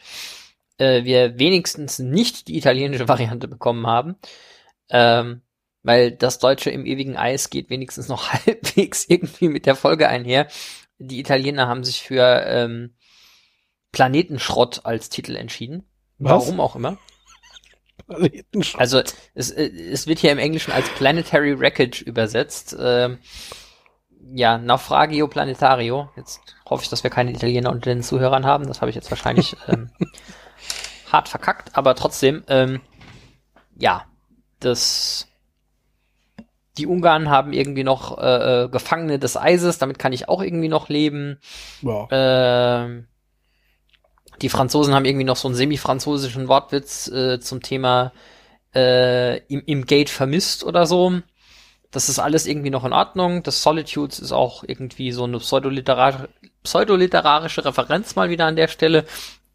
äh, wir wenigstens nicht die italienische Variante bekommen haben. Ähm, weil das Deutsche im ewigen Eis geht wenigstens noch halbwegs irgendwie mit der Folge einher. Die Italiener haben sich für ähm, Planetenschrott als Titel entschieden. Was? Warum auch immer. Also es, äh, es wird hier im Englischen als Planetary Wreckage übersetzt. Ähm, ja, Naufragio Planetario. Jetzt hoffe ich, dass wir keine Italiener unter den Zuhörern haben. Das habe ich jetzt wahrscheinlich ähm, hart verkackt, aber trotzdem, ähm, ja, das die Ungarn haben irgendwie noch äh, äh, Gefangene des Eises, damit kann ich auch irgendwie noch leben. Ja. Äh, die Franzosen haben irgendwie noch so einen semi-französischen Wortwitz äh, zum Thema äh, im, im Gate vermisst oder so. Das ist alles irgendwie noch in Ordnung. Das Solitudes ist auch irgendwie so eine pseudoliterarische, pseudoliterarische Referenz mal wieder an der Stelle,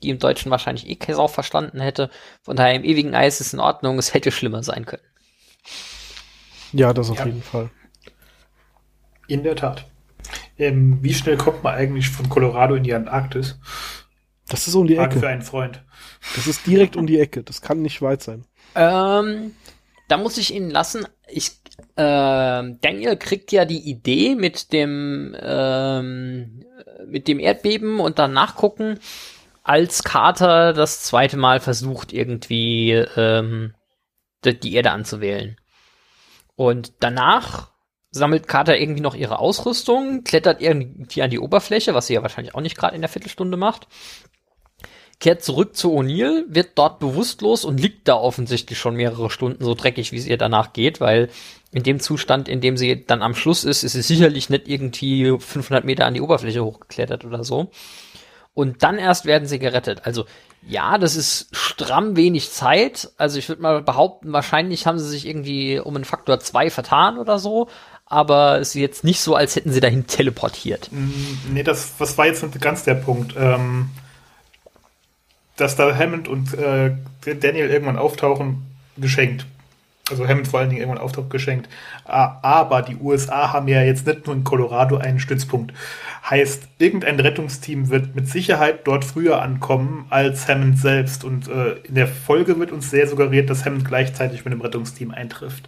die im Deutschen wahrscheinlich eh keiner auch verstanden hätte. Von daher im ewigen Eis ist in Ordnung. Es hätte schlimmer sein können. Ja, das auf ja. jeden Fall. In der Tat. Ähm, wie schnell kommt man eigentlich von Colorado in die Antarktis? Das ist um die Frage Ecke. für einen Freund. Das ist direkt um die Ecke. Das kann nicht weit sein. Ähm, da muss ich Ihnen lassen. Ich, äh, Daniel kriegt ja die Idee mit dem, ähm, mit dem Erdbeben und dann nachgucken, als Carter das zweite Mal versucht, irgendwie ähm, die Erde anzuwählen. Und danach sammelt Carter irgendwie noch ihre Ausrüstung, klettert irgendwie an die Oberfläche, was sie ja wahrscheinlich auch nicht gerade in der Viertelstunde macht, kehrt zurück zu O'Neill, wird dort bewusstlos und liegt da offensichtlich schon mehrere Stunden so dreckig, wie es ihr danach geht, weil in dem Zustand, in dem sie dann am Schluss ist, ist sie sicherlich nicht irgendwie 500 Meter an die Oberfläche hochgeklettert oder so. Und dann erst werden sie gerettet. Also ja, das ist stramm wenig Zeit. Also ich würde mal behaupten, wahrscheinlich haben sie sich irgendwie um einen Faktor zwei vertan oder so. Aber es ist jetzt nicht so, als hätten sie dahin teleportiert. Mm, nee, das, was war jetzt ganz der Punkt. Ähm, dass da Hammond und äh, Daniel irgendwann auftauchen, geschenkt also Hammond vor allen Dingen irgendwann Auftrag geschenkt. Aber die USA haben ja jetzt nicht nur in Colorado einen Stützpunkt. Heißt, irgendein Rettungsteam wird mit Sicherheit dort früher ankommen als Hammond selbst. Und äh, in der Folge wird uns sehr suggeriert, dass Hammond gleichzeitig mit dem Rettungsteam eintrifft.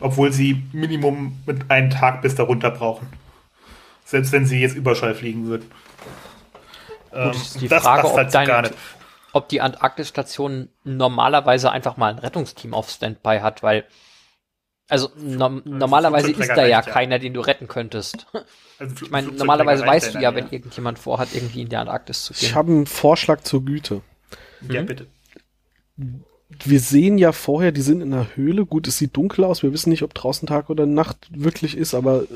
Obwohl sie Minimum mit einem Tag bis darunter brauchen. Selbst wenn sie jetzt Überschall fliegen würden. Ähm, die Frage, ob halt deine, ob die Antarktisstation normalerweise einfach mal ein Rettungsteam auf Standby hat, weil also no normalerweise ist da ja keiner, den du retten könntest. Also ich meine, normalerweise weißt du ja, wenn irgendjemand vorhat, irgendwie in die Antarktis zu gehen. Ich habe einen Vorschlag zur Güte. Ja, mhm. bitte. Wir sehen ja vorher, die sind in einer Höhle. Gut, es sieht dunkel aus. Wir wissen nicht, ob draußen Tag oder Nacht wirklich ist, aber äh,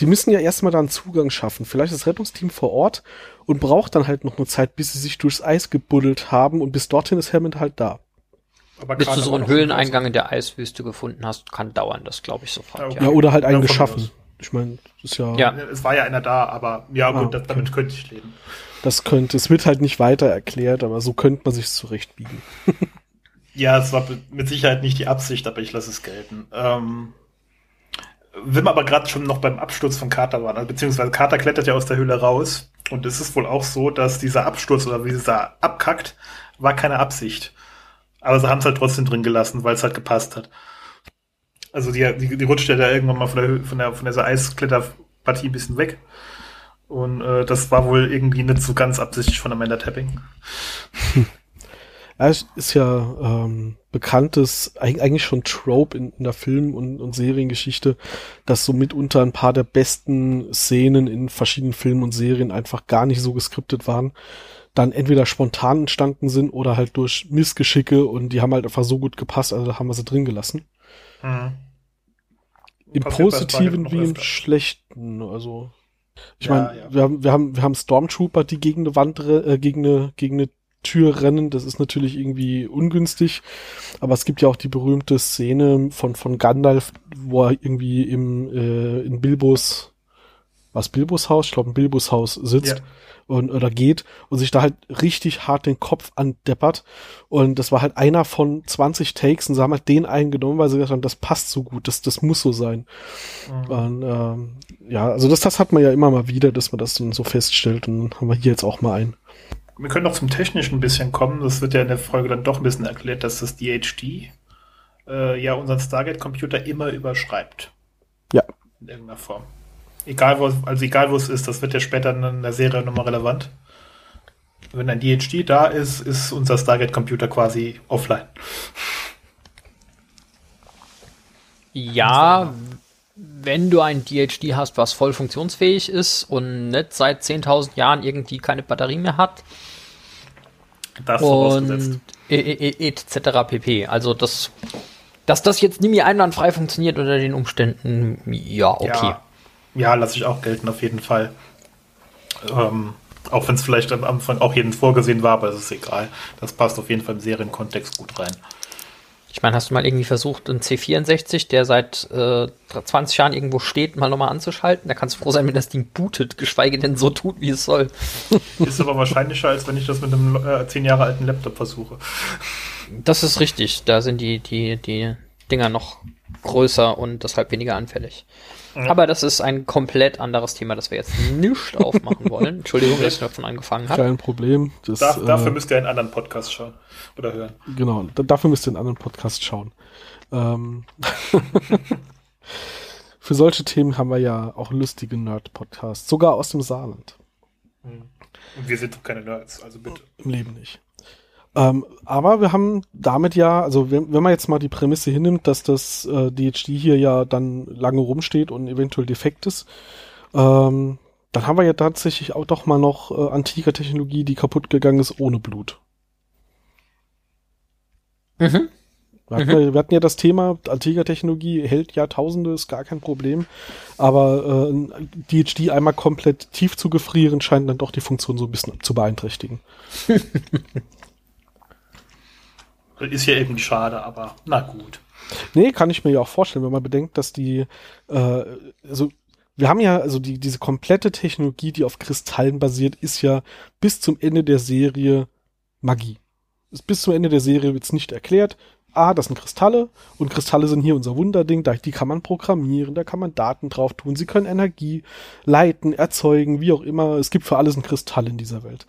die müssen ja erstmal da einen Zugang schaffen. Vielleicht das Rettungsteam vor Ort und braucht dann halt noch eine Zeit, bis sie sich durchs Eis gebuddelt haben und bis dorthin ist Hammond halt da. Aber bis du so einen Höhleneingang in der Eiswüste gefunden hast, kann dauern, das glaube ich sofort. Ja, okay. ja, oder halt einen geschaffen. Ich meine, das ist ja, ja. Es war ja einer da, aber ja gut, ah, okay. damit könnte ich leben. Das könnte, es wird halt nicht weiter erklärt, aber so könnte man sich zurechtbiegen. ja, es war mit Sicherheit nicht die Absicht, aber ich lasse es gelten. Ähm, wenn wir aber gerade schon noch beim Absturz von Carter waren, also, beziehungsweise Carter klettert ja aus der Höhle raus und es ist wohl auch so, dass dieser Absturz oder wie dieser abkackt, war keine Absicht. Aber sie haben es halt trotzdem drin gelassen, weil es halt gepasst hat. Also die, die, die rutscht ja da irgendwann mal von der, von der, von dieser Eiskletterpartie ein bisschen weg. Und äh, das war wohl irgendwie nicht so ganz absichtlich von Amanda Tapping. Ja, ist ja ähm, bekanntes, eigentlich schon Trope in, in der Film- und, und Seriengeschichte, dass so mitunter ein paar der besten Szenen in verschiedenen Filmen und Serien einfach gar nicht so geskriptet waren, dann entweder spontan entstanden sind oder halt durch Missgeschicke und die haben halt einfach so gut gepasst, also da haben wir sie drin gelassen. Mhm. Im Positiven wie im Schlechten, also ich ja, meine, ja. wir haben, wir haben, wir haben Stormtrooper, die gegen eine Wand, äh, gegen eine, gegen eine Tür rennen. Das ist natürlich irgendwie ungünstig. Aber es gibt ja auch die berühmte Szene von, von Gandalf, wo er irgendwie im, äh, in Bilbos, was Bilbos Haus? Ich glaube, in Bilbos Haus sitzt. Ja. Und, oder geht und sich da halt richtig hart den Kopf andeppert. Und das war halt einer von 20 Takes und sie haben halt den eingenommen, weil sie gesagt haben, das passt so gut, das, das muss so sein. Mhm. Und, ähm, ja, also das, das hat man ja immer mal wieder, dass man das dann so feststellt. Und dann haben wir hier jetzt auch mal einen. Wir können noch zum Technischen ein bisschen kommen. Das wird ja in der Folge dann doch ein bisschen erklärt, dass das DHD äh, ja unseren Stargate-Computer immer überschreibt. Ja. In irgendeiner Form. Egal wo, also egal wo es ist, das wird ja später in der Serie nochmal relevant. Wenn ein DHD da ist, ist unser Stargate-Computer quasi offline. Ja, wenn du ein DHD hast, was voll funktionsfähig ist und nicht seit 10.000 Jahren irgendwie keine Batterie mehr hat, Das und etc. pp. Also das, dass das jetzt nie mehr einwandfrei funktioniert unter den Umständen, ja, okay. Ja, ja lasse ich auch gelten, auf jeden Fall. Ähm, auch wenn es vielleicht am Anfang auch jeden vorgesehen war, aber es ist egal. Das passt auf jeden Fall im Serienkontext gut rein. Ich meine, hast du mal irgendwie versucht, einen C64, der seit äh, 20 Jahren irgendwo steht, mal nochmal anzuschalten? Da kannst du froh sein, wenn das Ding bootet, geschweige denn so tut, wie es soll. Ist aber wahrscheinlicher, als wenn ich das mit einem äh, 10 Jahre alten Laptop versuche. Das ist richtig. Da sind die, die, die Dinger noch größer und deshalb weniger anfällig. Aber das ist ein komplett anderes Thema, das wir jetzt nicht aufmachen wollen. Entschuldigung, dass ich davon angefangen habe. Kein Problem. Das, Dar dafür äh, müsst ihr einen anderen Podcast schauen oder hören. Genau, dafür müsst ihr einen anderen Podcast schauen. Ähm Für solche Themen haben wir ja auch lustige Nerd-Podcasts, sogar aus dem Saarland. Und wir sind doch keine Nerds, also bitte. Im Leben nicht. Ähm, aber wir haben damit ja, also wenn, wenn man jetzt mal die Prämisse hinnimmt, dass das äh, DHD hier ja dann lange rumsteht und eventuell defekt ist, ähm, dann haben wir ja tatsächlich auch doch mal noch äh, antike Technologie, die kaputt gegangen ist ohne Blut. Mhm. Wir hatten, mhm. wir hatten ja das Thema, antike Technologie hält Jahrtausende, ist gar kein Problem. Aber äh, DHD einmal komplett tief zu gefrieren, scheint dann doch die Funktion so ein bisschen zu beeinträchtigen. Ist ja irgendwie schade, aber na gut. Nee, kann ich mir ja auch vorstellen, wenn man bedenkt, dass die, äh, also wir haben ja, also die, diese komplette Technologie, die auf Kristallen basiert, ist ja bis zum Ende der Serie Magie. Bis zum Ende der Serie wird's nicht erklärt ah, das sind Kristalle und Kristalle sind hier unser Wunderding, da, die kann man programmieren, da kann man Daten drauf tun, sie können Energie leiten, erzeugen, wie auch immer. Es gibt für alles einen Kristall in dieser Welt.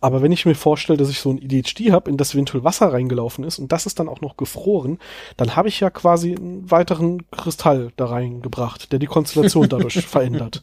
Aber wenn ich mir vorstelle, dass ich so ein IDHD habe, in das eventuell Wasser reingelaufen ist und das ist dann auch noch gefroren, dann habe ich ja quasi einen weiteren Kristall da reingebracht, der die Konstellation dadurch verändert.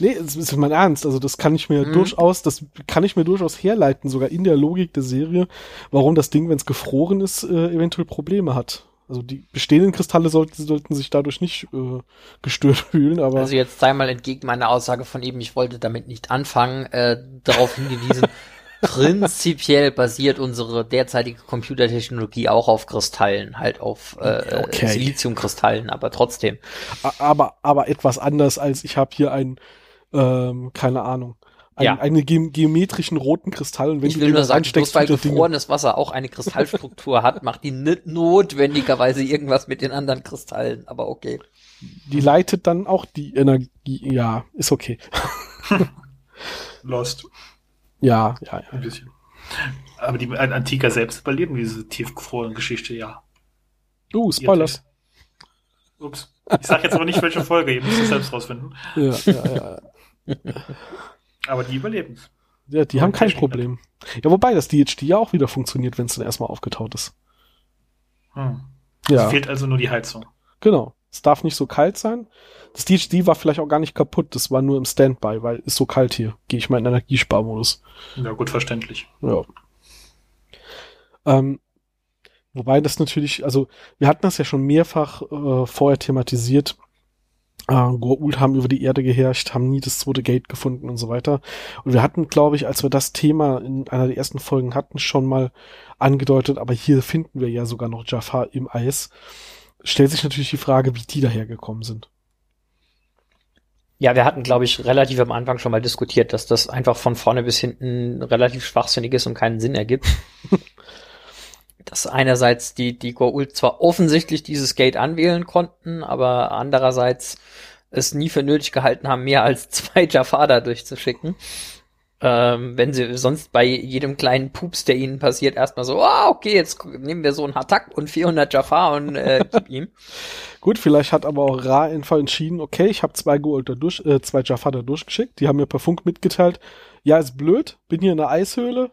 Nee, das ist mein Ernst. Also das kann ich mir mhm. durchaus, das kann ich mir durchaus herleiten, sogar in der Logik der Serie, warum das Ding, wenn es gefroren ist, äh, eventuell Probleme hat. Also die bestehenden Kristalle sollten, sollten sich dadurch nicht äh, gestört fühlen, aber. Also jetzt sei mal entgegen meiner Aussage von eben, ich wollte damit nicht anfangen, äh, darauf hingewiesen, prinzipiell basiert unsere derzeitige Computertechnologie auch auf Kristallen, halt auf äh, okay. Siliziumkristallen, aber trotzdem. Aber, aber etwas anders als ich habe hier ein ähm, keine Ahnung, ein, ja. einen ge geometrischen roten Kristall. Und wenn ich du will nur sagen, bloß weil gefrorenes Wasser auch eine Kristallstruktur hat, macht die nicht notwendigerweise irgendwas mit den anderen Kristallen, aber okay. Die leitet dann auch die Energie, ja, ist okay. Lost. Ja, ja, ja. Ein bisschen. Aber die Antiker selbst überleben diese tiefgefrorene Geschichte, ja. Uh, Spoilers. Ups. Ich sag jetzt aber nicht, welche Folge, ihr müsst es selbst rausfinden. Ja, ja, ja. Aber die überleben es. Ja, die haben kein Problem. Ja, wobei das DHD ja auch wieder funktioniert, wenn es dann erstmal aufgetaut ist. Hm. Ja. Es fehlt also nur die Heizung. Genau. Es darf nicht so kalt sein. Das DHD war vielleicht auch gar nicht kaputt, das war nur im Standby, weil ist so kalt hier. Gehe ich mal in Energiesparmodus. Ja, gut verständlich. Ja. Ähm, wobei das natürlich, also wir hatten das ja schon mehrfach äh, vorher thematisiert, äh, Goa'uld haben über die Erde geherrscht, haben nie das zweite Gate gefunden und so weiter. Und wir hatten, glaube ich, als wir das Thema in einer der ersten Folgen hatten, schon mal angedeutet, aber hier finden wir ja sogar noch Jafar im Eis. Stellt sich natürlich die Frage, wie die dahergekommen sind. Ja, wir hatten, glaube ich, relativ am Anfang schon mal diskutiert, dass das einfach von vorne bis hinten relativ schwachsinnig ist und keinen Sinn ergibt. dass einerseits die, die Goa'uld zwar offensichtlich dieses Gate anwählen konnten, aber andererseits es nie für nötig gehalten haben, mehr als zwei Jafada durchzuschicken. Ähm, wenn sie sonst bei jedem kleinen Pups, der ihnen passiert, erstmal so, ah, oh, okay, jetzt nehmen wir so einen Hatak und 400 Jafar und äh, gib ihm. Gut, vielleicht hat aber auch Ra einfach entschieden, okay, ich habe zwei Goa'uld durch, äh, zwei Jafada durchgeschickt, die haben mir per Funk mitgeteilt, ja, ist blöd, bin hier in der Eishöhle,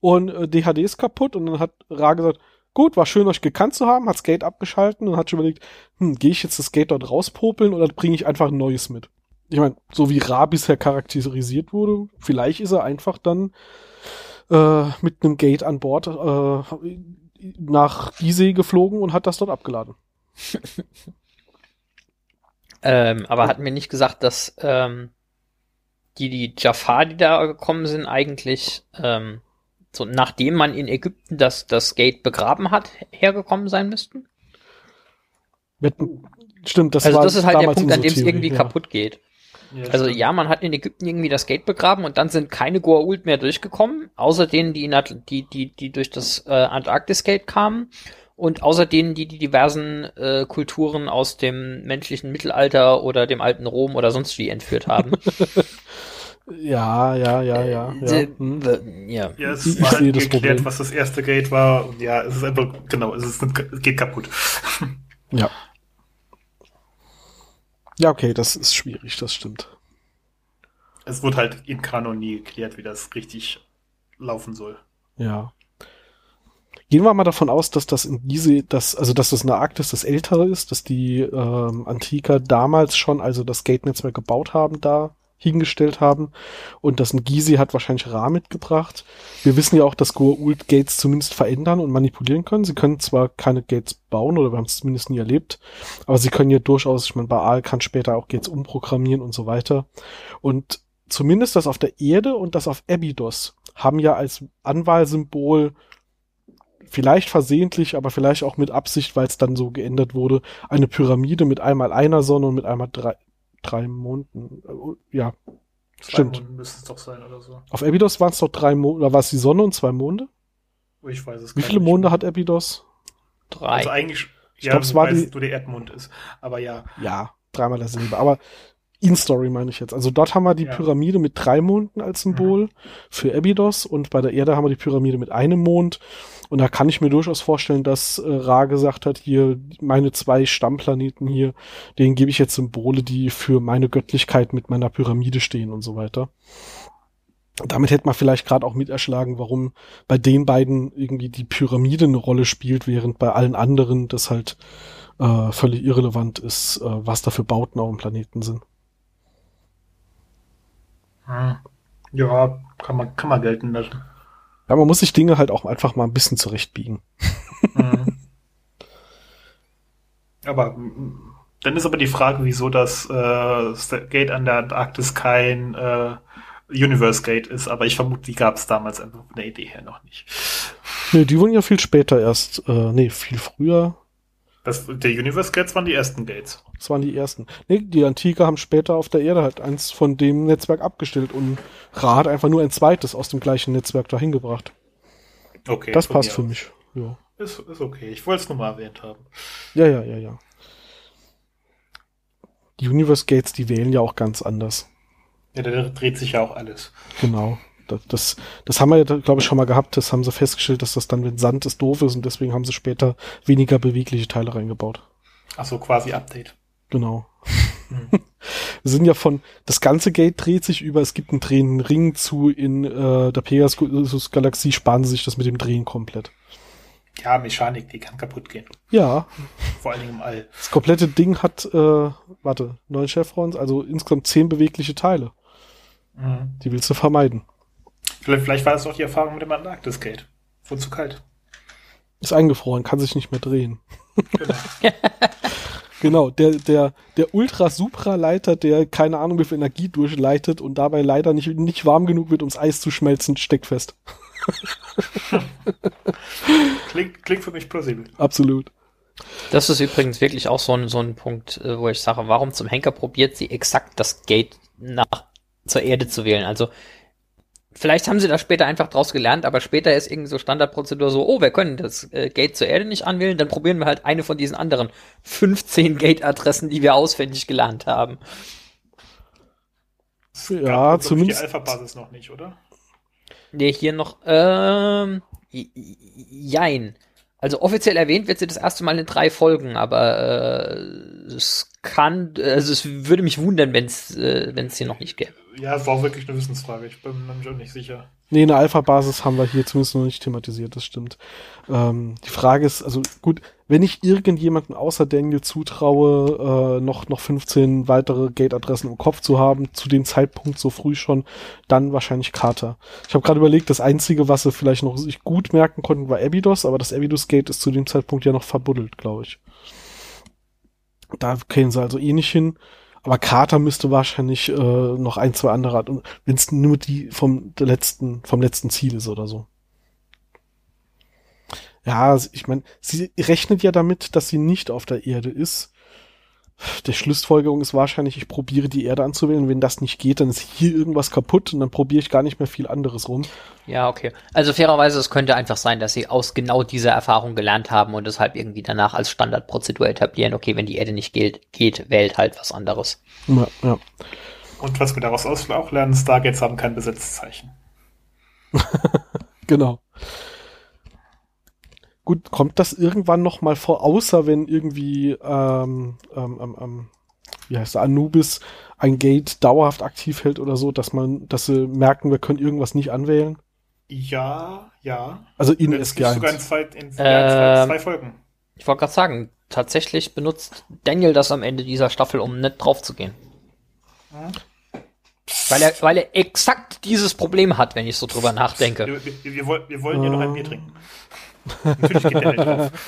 und äh, DHD ist kaputt und dann hat Ra gesagt, gut, war schön euch gekannt zu haben, hat Skate abgeschalten und hat schon überlegt, hm, gehe ich jetzt das Skate dort rauspopeln oder bringe ich einfach ein neues mit? Ich meine, so wie Ra bisher charakterisiert wurde, vielleicht ist er einfach dann äh, mit einem Gate an Bord äh, nach Gizeh geflogen und hat das dort abgeladen. ähm, aber hatten wir nicht gesagt, dass ähm, die, die Jafar, die da gekommen sind, eigentlich ähm, so nachdem man in Ägypten das, das Gate begraben hat, hergekommen sein müssten? Mit, stimmt, das also war das ist halt der Punkt, an dem es irgendwie ja. kaputt geht. Ja, Also stimmt. ja, man hat in Ägypten irgendwie das Gate begraben und dann sind keine Goa'uld mehr durchgekommen, außer denen, die, in Atl die, die, die durch das äh, Antarktis-Gate kamen und außer denen, die die diversen äh, Kulturen aus dem menschlichen Mittelalter oder dem alten Rom oder sonst wie entführt haben. Ja, ja, ja, ja. ja. Äh, Hm. w- ja. Ja, es Ich war halt geklärt, Problem. was das erste Gate war. Und ja, es ist einfach, genau, es ist, es geht kaputt. ja. Ja, okay, das ist schwierig, das stimmt. Es wurde halt in Kanon nie geklärt, wie das richtig laufen soll. Ja. Gehen wir mal davon aus, dass das in Gizeh, dass, also dass das eine Arktis das ältere ist, dass die ähm, Antiker damals schon also das Gate-Netzwerk gebaut haben, da hingestellt haben und das Gizeh hat wahrscheinlich Ra mitgebracht. Wir wissen ja auch, dass Goa'uld Gates zumindest verändern und manipulieren können. Sie können zwar keine Gates bauen oder wir haben es zumindest nie erlebt, aber sie können ja durchaus, ich meine, Baal kann später auch Gates umprogrammieren und so weiter. Und zumindest das auf der Erde und das auf Abydos haben ja als Anwahlsymbol vielleicht versehentlich, aber vielleicht auch mit Absicht, weil es dann so geändert wurde, eine Pyramide mit einmal einer Sonne und mit einmal drei, drei Monden. Äh, Ja, Zwei Stimmt. Monde müsste es doch sein oder so. auf Abydos waren es doch drei Monde, oder war es die Sonne und zwei Monde? Ich weiß es Wie viele Monde mehr. hat Abydos? Drei. Also eigentlich, Ich ja, glaub, es war weiß, die- nur der Erdmond ist. Aber ja, Ja, dreimal dasselbe. Aber In-Story meine ich jetzt. Also dort haben wir die Ja. Pyramide mit drei Monden als Symbol für Abydos und bei der Erde haben wir die Pyramide mit einem Mond. Und da kann ich mir durchaus vorstellen, dass äh, Ra gesagt hat, hier meine zwei Stammplaneten hier, denen gebe ich jetzt Symbole, die für meine Göttlichkeit mit meiner Pyramide stehen und so weiter. Damit hätte man vielleicht gerade auch miterschlagen, warum bei den beiden irgendwie die Pyramide eine Rolle spielt, während bei allen anderen das halt äh, völlig irrelevant ist, äh, was da für Bauten auf dem Planeten sind. hm. ja, kann man, kann man gelten lassen. Ja, man muss sich Dinge halt auch einfach mal ein bisschen zurechtbiegen. Mhm. aber dann ist aber die Frage, wieso das äh, Gate an der Antarktis kein äh, Universe Gate ist. Aber ich vermute, die gab es damals einfach von der Idee her noch nicht. Nee, die wurden ja viel später erst, äh, nee, viel früher. Das, der Universe Gates waren die ersten Gates. Das waren die ersten. Nee, die Antiker haben später auf der Erde halt eins von dem Netzwerk abgestellt und Ra hat einfach nur ein zweites aus dem gleichen Netzwerk dahin gebracht. Okay. Das passt für mich. Ja. Ist, ist okay. Ich wollte es nur mal erwähnt haben. ja, ja, ja, ja. Die Universe Gates, die wählen ja auch ganz anders. Ja, da dreht sich ja auch alles. Genau. Das, das, haben wir ja, glaube ich, schon mal gehabt. Das haben sie festgestellt, dass das dann, wenn Sand ist, doof ist und deswegen haben sie später weniger bewegliche Teile reingebaut. Ach so, quasi Update. Genau. Hm. Wir sind ja von, das ganze Gate dreht sich über, es gibt einen drehenden Ring zu, in äh, der Pegasus-Galaxie sparen sie sich das mit dem Drehen komplett. Ja, Mechanik, die kann kaputt gehen. Ja, Vor allen Dingen im All. das komplette Ding hat, äh, warte, neun Chevrons, also insgesamt zehn bewegliche Teile. Mhm. Die willst du vermeiden. Vielleicht, vielleicht war das auch die Erfahrung mit dem Antarktis Gate. Wurde zu kalt. Ist eingefroren, kann sich nicht mehr drehen. Genau. Genau, der, der, der Ultra-Supra-Leiter, der keine Ahnung wie viel Energie durchleitet und dabei leider nicht, nicht warm genug wird, ums Eis zu schmelzen, steckt fest. klingt, klingt für mich plausibel. Absolut. Das ist übrigens wirklich auch so ein, so ein Punkt, äh, wo ich sage, warum zum Henker probiert sie exakt das Gate nach zur Erde zu wählen? Also vielleicht haben sie da später einfach draus gelernt, aber später ist irgendwie so Standardprozedur so, oh, wir können das äh, Gate zur Erde nicht anwählen, dann probieren wir halt eine von diesen anderen 15 Gate-Adressen, die wir auswendig gelernt haben. Ja, zumindest- Die Alpha-Basis noch nicht, oder? Nee, hier noch, ähm, jein. Also offiziell erwähnt wird sie das erste Mal in drei Folgen, aber äh, es kann, also es würde mich wundern, wenn es äh, wenn's sie noch nicht gäbe. Ja, es war auch wirklich eine Wissensfrage. Ich bin mir auch nicht sicher. Nee, eine Alpha-Basis haben wir hier zumindest noch nicht thematisiert, das stimmt. Ähm, die Frage ist, also gut, wenn ich irgendjemanden außer Daniel zutraue, äh, noch, noch 15 weitere Gate-Adressen im Kopf zu haben, zu dem Zeitpunkt so früh schon, dann wahrscheinlich Carter. Ich habe gerade überlegt, das Einzige, was sie vielleicht noch sich gut merken konnten, war Abydos, aber das Abydos-Gate ist zu dem Zeitpunkt ja noch verbuddelt, glaube ich. Da kämen sie also eh nicht hin. Aber Carter müsste wahrscheinlich äh, noch ein, zwei andere hat, wenn es nur die vom letzten, vom letzten Ziel ist oder so. Ja, ich meine, sie rechnet ja damit, dass sie nicht auf der Erde ist der Schlussfolgerung ist wahrscheinlich, ich probiere die Erde anzuwählen. Wenn das nicht geht, dann ist hier irgendwas kaputt und dann probiere ich gar nicht mehr viel anderes rum. Ja, okay. Also fairerweise, es könnte einfach sein, dass sie aus genau dieser Erfahrung gelernt haben und deshalb irgendwie danach als Standardprozedur etablieren, okay, wenn die Erde nicht geht, geht wählt halt was anderes. Ja, ja. Und was wir daraus auch lernen, Stargates haben kein Besetzzeichen. genau. Gut, kommt das irgendwann noch mal vor, außer wenn irgendwie, ähm, ähm, ähm, ähm, wie heißt der, Anubis ein Gate dauerhaft aktiv hält oder so, dass man, dass sie merken, wir können irgendwas nicht anwählen? Ja, ja. Also in SG1. Sogar in zwei, in Ähm, zwei, zwei Folgen. Ich wollte gerade sagen, tatsächlich benutzt Daniel das am Ende dieser Staffel, um nicht drauf zu gehen. Weil er, weil er exakt dieses Problem hat, wenn ich so drüber nachdenke. Wir, wir, wir, wollen- wir wollen ja noch ein Bier trinken. Natürlich geht der nicht drauf.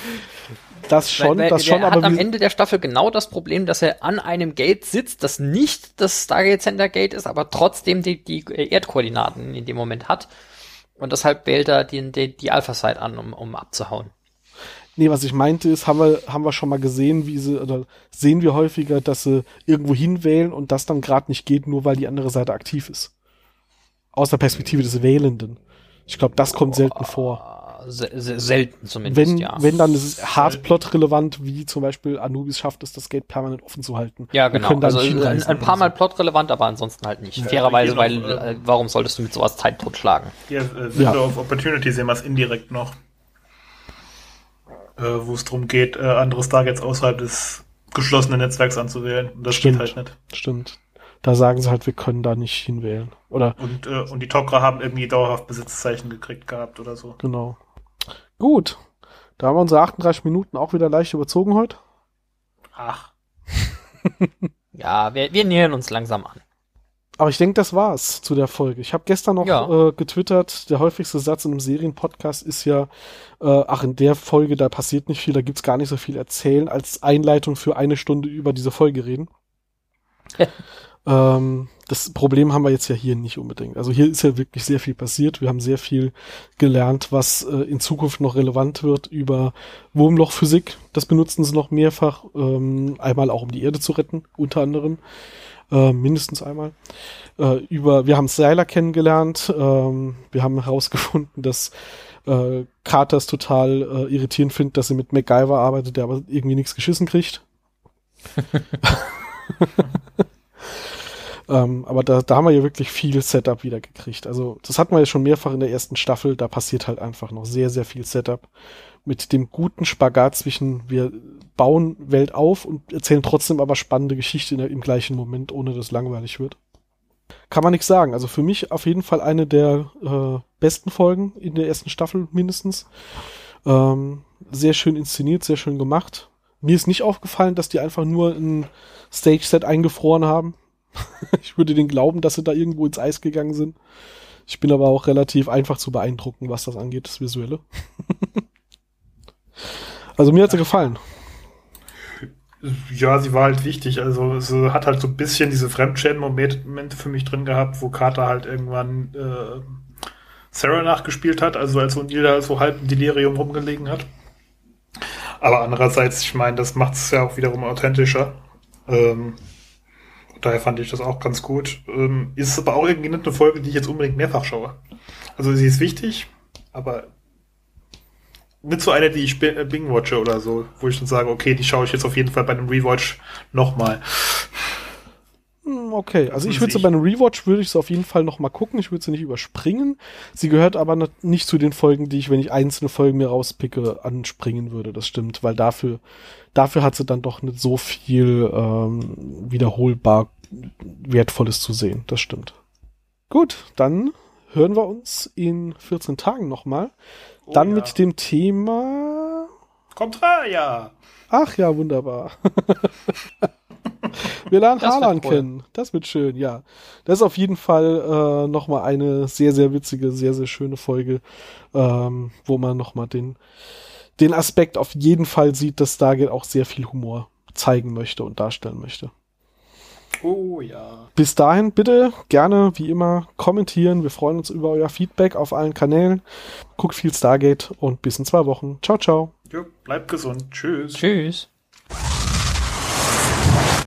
Das schon, weil, weil, das schon, er hat aber am Ende der Staffel genau das Problem, dass er an einem Gate sitzt, das nicht das Stargate Center Gate ist, aber trotzdem die, die Erdkoordinaten in dem Moment hat. Und deshalb wählt er die, die, die Alpha-Site an, um, um abzuhauen. nee, was ich meinte ist, haben wir, haben wir schon mal gesehen, wie sie, oder sehen wir häufiger, dass sie irgendwo hinwählen und das dann gerade nicht geht, nur weil die andere Seite aktiv ist. Aus der Perspektive des Wählenden. Ich glaube, das kommt selten vor. Se se selten zumindest, Wenn, ja. wenn dann ist es hart plot-relevant, wie zum Beispiel Anubis schafft es, das Gate permanent offen zu halten. ja, genau. Also nicht ein, ein paar Mal plotrelevant, aber ansonsten halt nicht. Ja, Fairerweise, weil noch, äh, warum solltest du mit sowas Zeit totschlagen? Hier, äh, Window Ja. of Opportunity sehen wir es indirekt noch. Äh, wo es darum geht, äh, andere Stargates außerhalb des geschlossenen Netzwerks anzuwählen. Und das Stimmt. geht halt nicht. so. Stimmt. Da sagen sie halt, wir können da nicht hinwählen. Oder, Und, äh, und die Tok'ra haben irgendwie dauerhaft Besitzzeichen gekriegt gehabt oder so. genau. Gut. Da haben wir unsere 38 Minuten auch wieder leicht überzogen heute. Ach. Ja, wir, wir nähern uns langsam an. Aber ich denke, das war's zu der Folge. Ich habe gestern noch Ja. äh, getwittert, der häufigste Satz in einem Serienpodcast ist ja, äh, ach, in der Folge, da passiert nicht viel, da gibt's gar nicht so viel erzählen, als Einleitung für eine Stunde über diese Folge reden. ähm, das Problem haben wir jetzt ja hier nicht unbedingt. Also hier ist ja wirklich sehr viel passiert. Wir haben sehr viel gelernt, was äh, in Zukunft noch relevant wird über Wurmlochphysik. Das benutzen sie noch mehrfach, ähm, einmal auch um die Erde zu retten, unter anderem. Äh, mindestens einmal. Äh, über, wir haben Seiler kennengelernt. Ähm, wir haben herausgefunden, dass äh, Carters total äh, irritierend findet, dass sie mit MacGyver arbeitet, der aber irgendwie nichts geschissen kriegt. ähm, aber da, da haben wir ja wirklich viel Setup wieder gekriegt. Also das hatten wir ja schon mehrfach in der ersten Staffel. Da passiert halt einfach noch sehr, sehr viel Setup. Mit dem guten Spagat zwischen wir bauen Welt auf und erzählen trotzdem aber spannende Geschichte der, im gleichen Moment, ohne dass es langweilig wird. Kann man nichts sagen. Also für mich auf jeden Fall eine der äh, besten Folgen in der ersten Staffel mindestens. Ähm, sehr schön inszeniert, sehr schön gemacht. Mir ist nicht aufgefallen, dass die einfach nur ein Stage-Set eingefroren haben. ich würde den glauben, dass sie da irgendwo ins Eis gegangen sind. Ich bin aber auch relativ einfach zu beeindrucken, was das angeht, das Visuelle. also mir hat sie gefallen. Ja, sie war halt wichtig. Also sie hat halt so ein bisschen diese Fremdschäden-Momente für mich drin gehabt, wo Carter halt irgendwann äh, Sarah nachgespielt hat, also als O'Neill da so halb im Delirium rumgelegen hat. Aber andererseits, ich meine, das macht es ja auch wiederum authentischer. Ähm, daher fand ich das auch ganz gut. Ähm, ist aber auch irgendwie nicht eine Folge, die ich jetzt unbedingt mehrfach schaue. Also sie ist wichtig, aber nicht so eine, die ich äh, Bing-watche oder so, wo ich dann sage, okay, die schaue ich jetzt auf jeden Fall bei einem Rewatch nochmal. Hm, Okay, also ich muss würde sie bei einem Rewatch würde ich sie auf jeden Fall noch mal gucken. Ich würde sie nicht überspringen. Sie gehört aber nicht zu den Folgen, die ich, wenn ich einzelne Folgen mir rauspicke, anspringen würde. Das stimmt, weil dafür dafür hat sie dann doch nicht so viel ähm, wiederholbar wertvolles zu sehen. Das stimmt. Gut, dann hören wir uns in 14 Tagen noch mal. Oh dann ja. mit dem Thema. Contraria! Ach ja, wunderbar. Wir lernen Haaland cool. kennen. Das wird schön, ja. Das ist auf jeden Fall äh, nochmal eine sehr, sehr witzige, sehr, sehr schöne Folge, ähm, wo man nochmal den, den Aspekt auf jeden Fall sieht, dass Stargate auch sehr viel Humor zeigen möchte und darstellen möchte. Oh ja. Bis dahin bitte gerne, wie immer, kommentieren. Wir freuen uns über euer Feedback auf allen Kanälen. Guckt viel Stargate und bis in zwei Wochen. Ciao, ciao. Jo, bleibt gesund. Tschüss. Tschüss.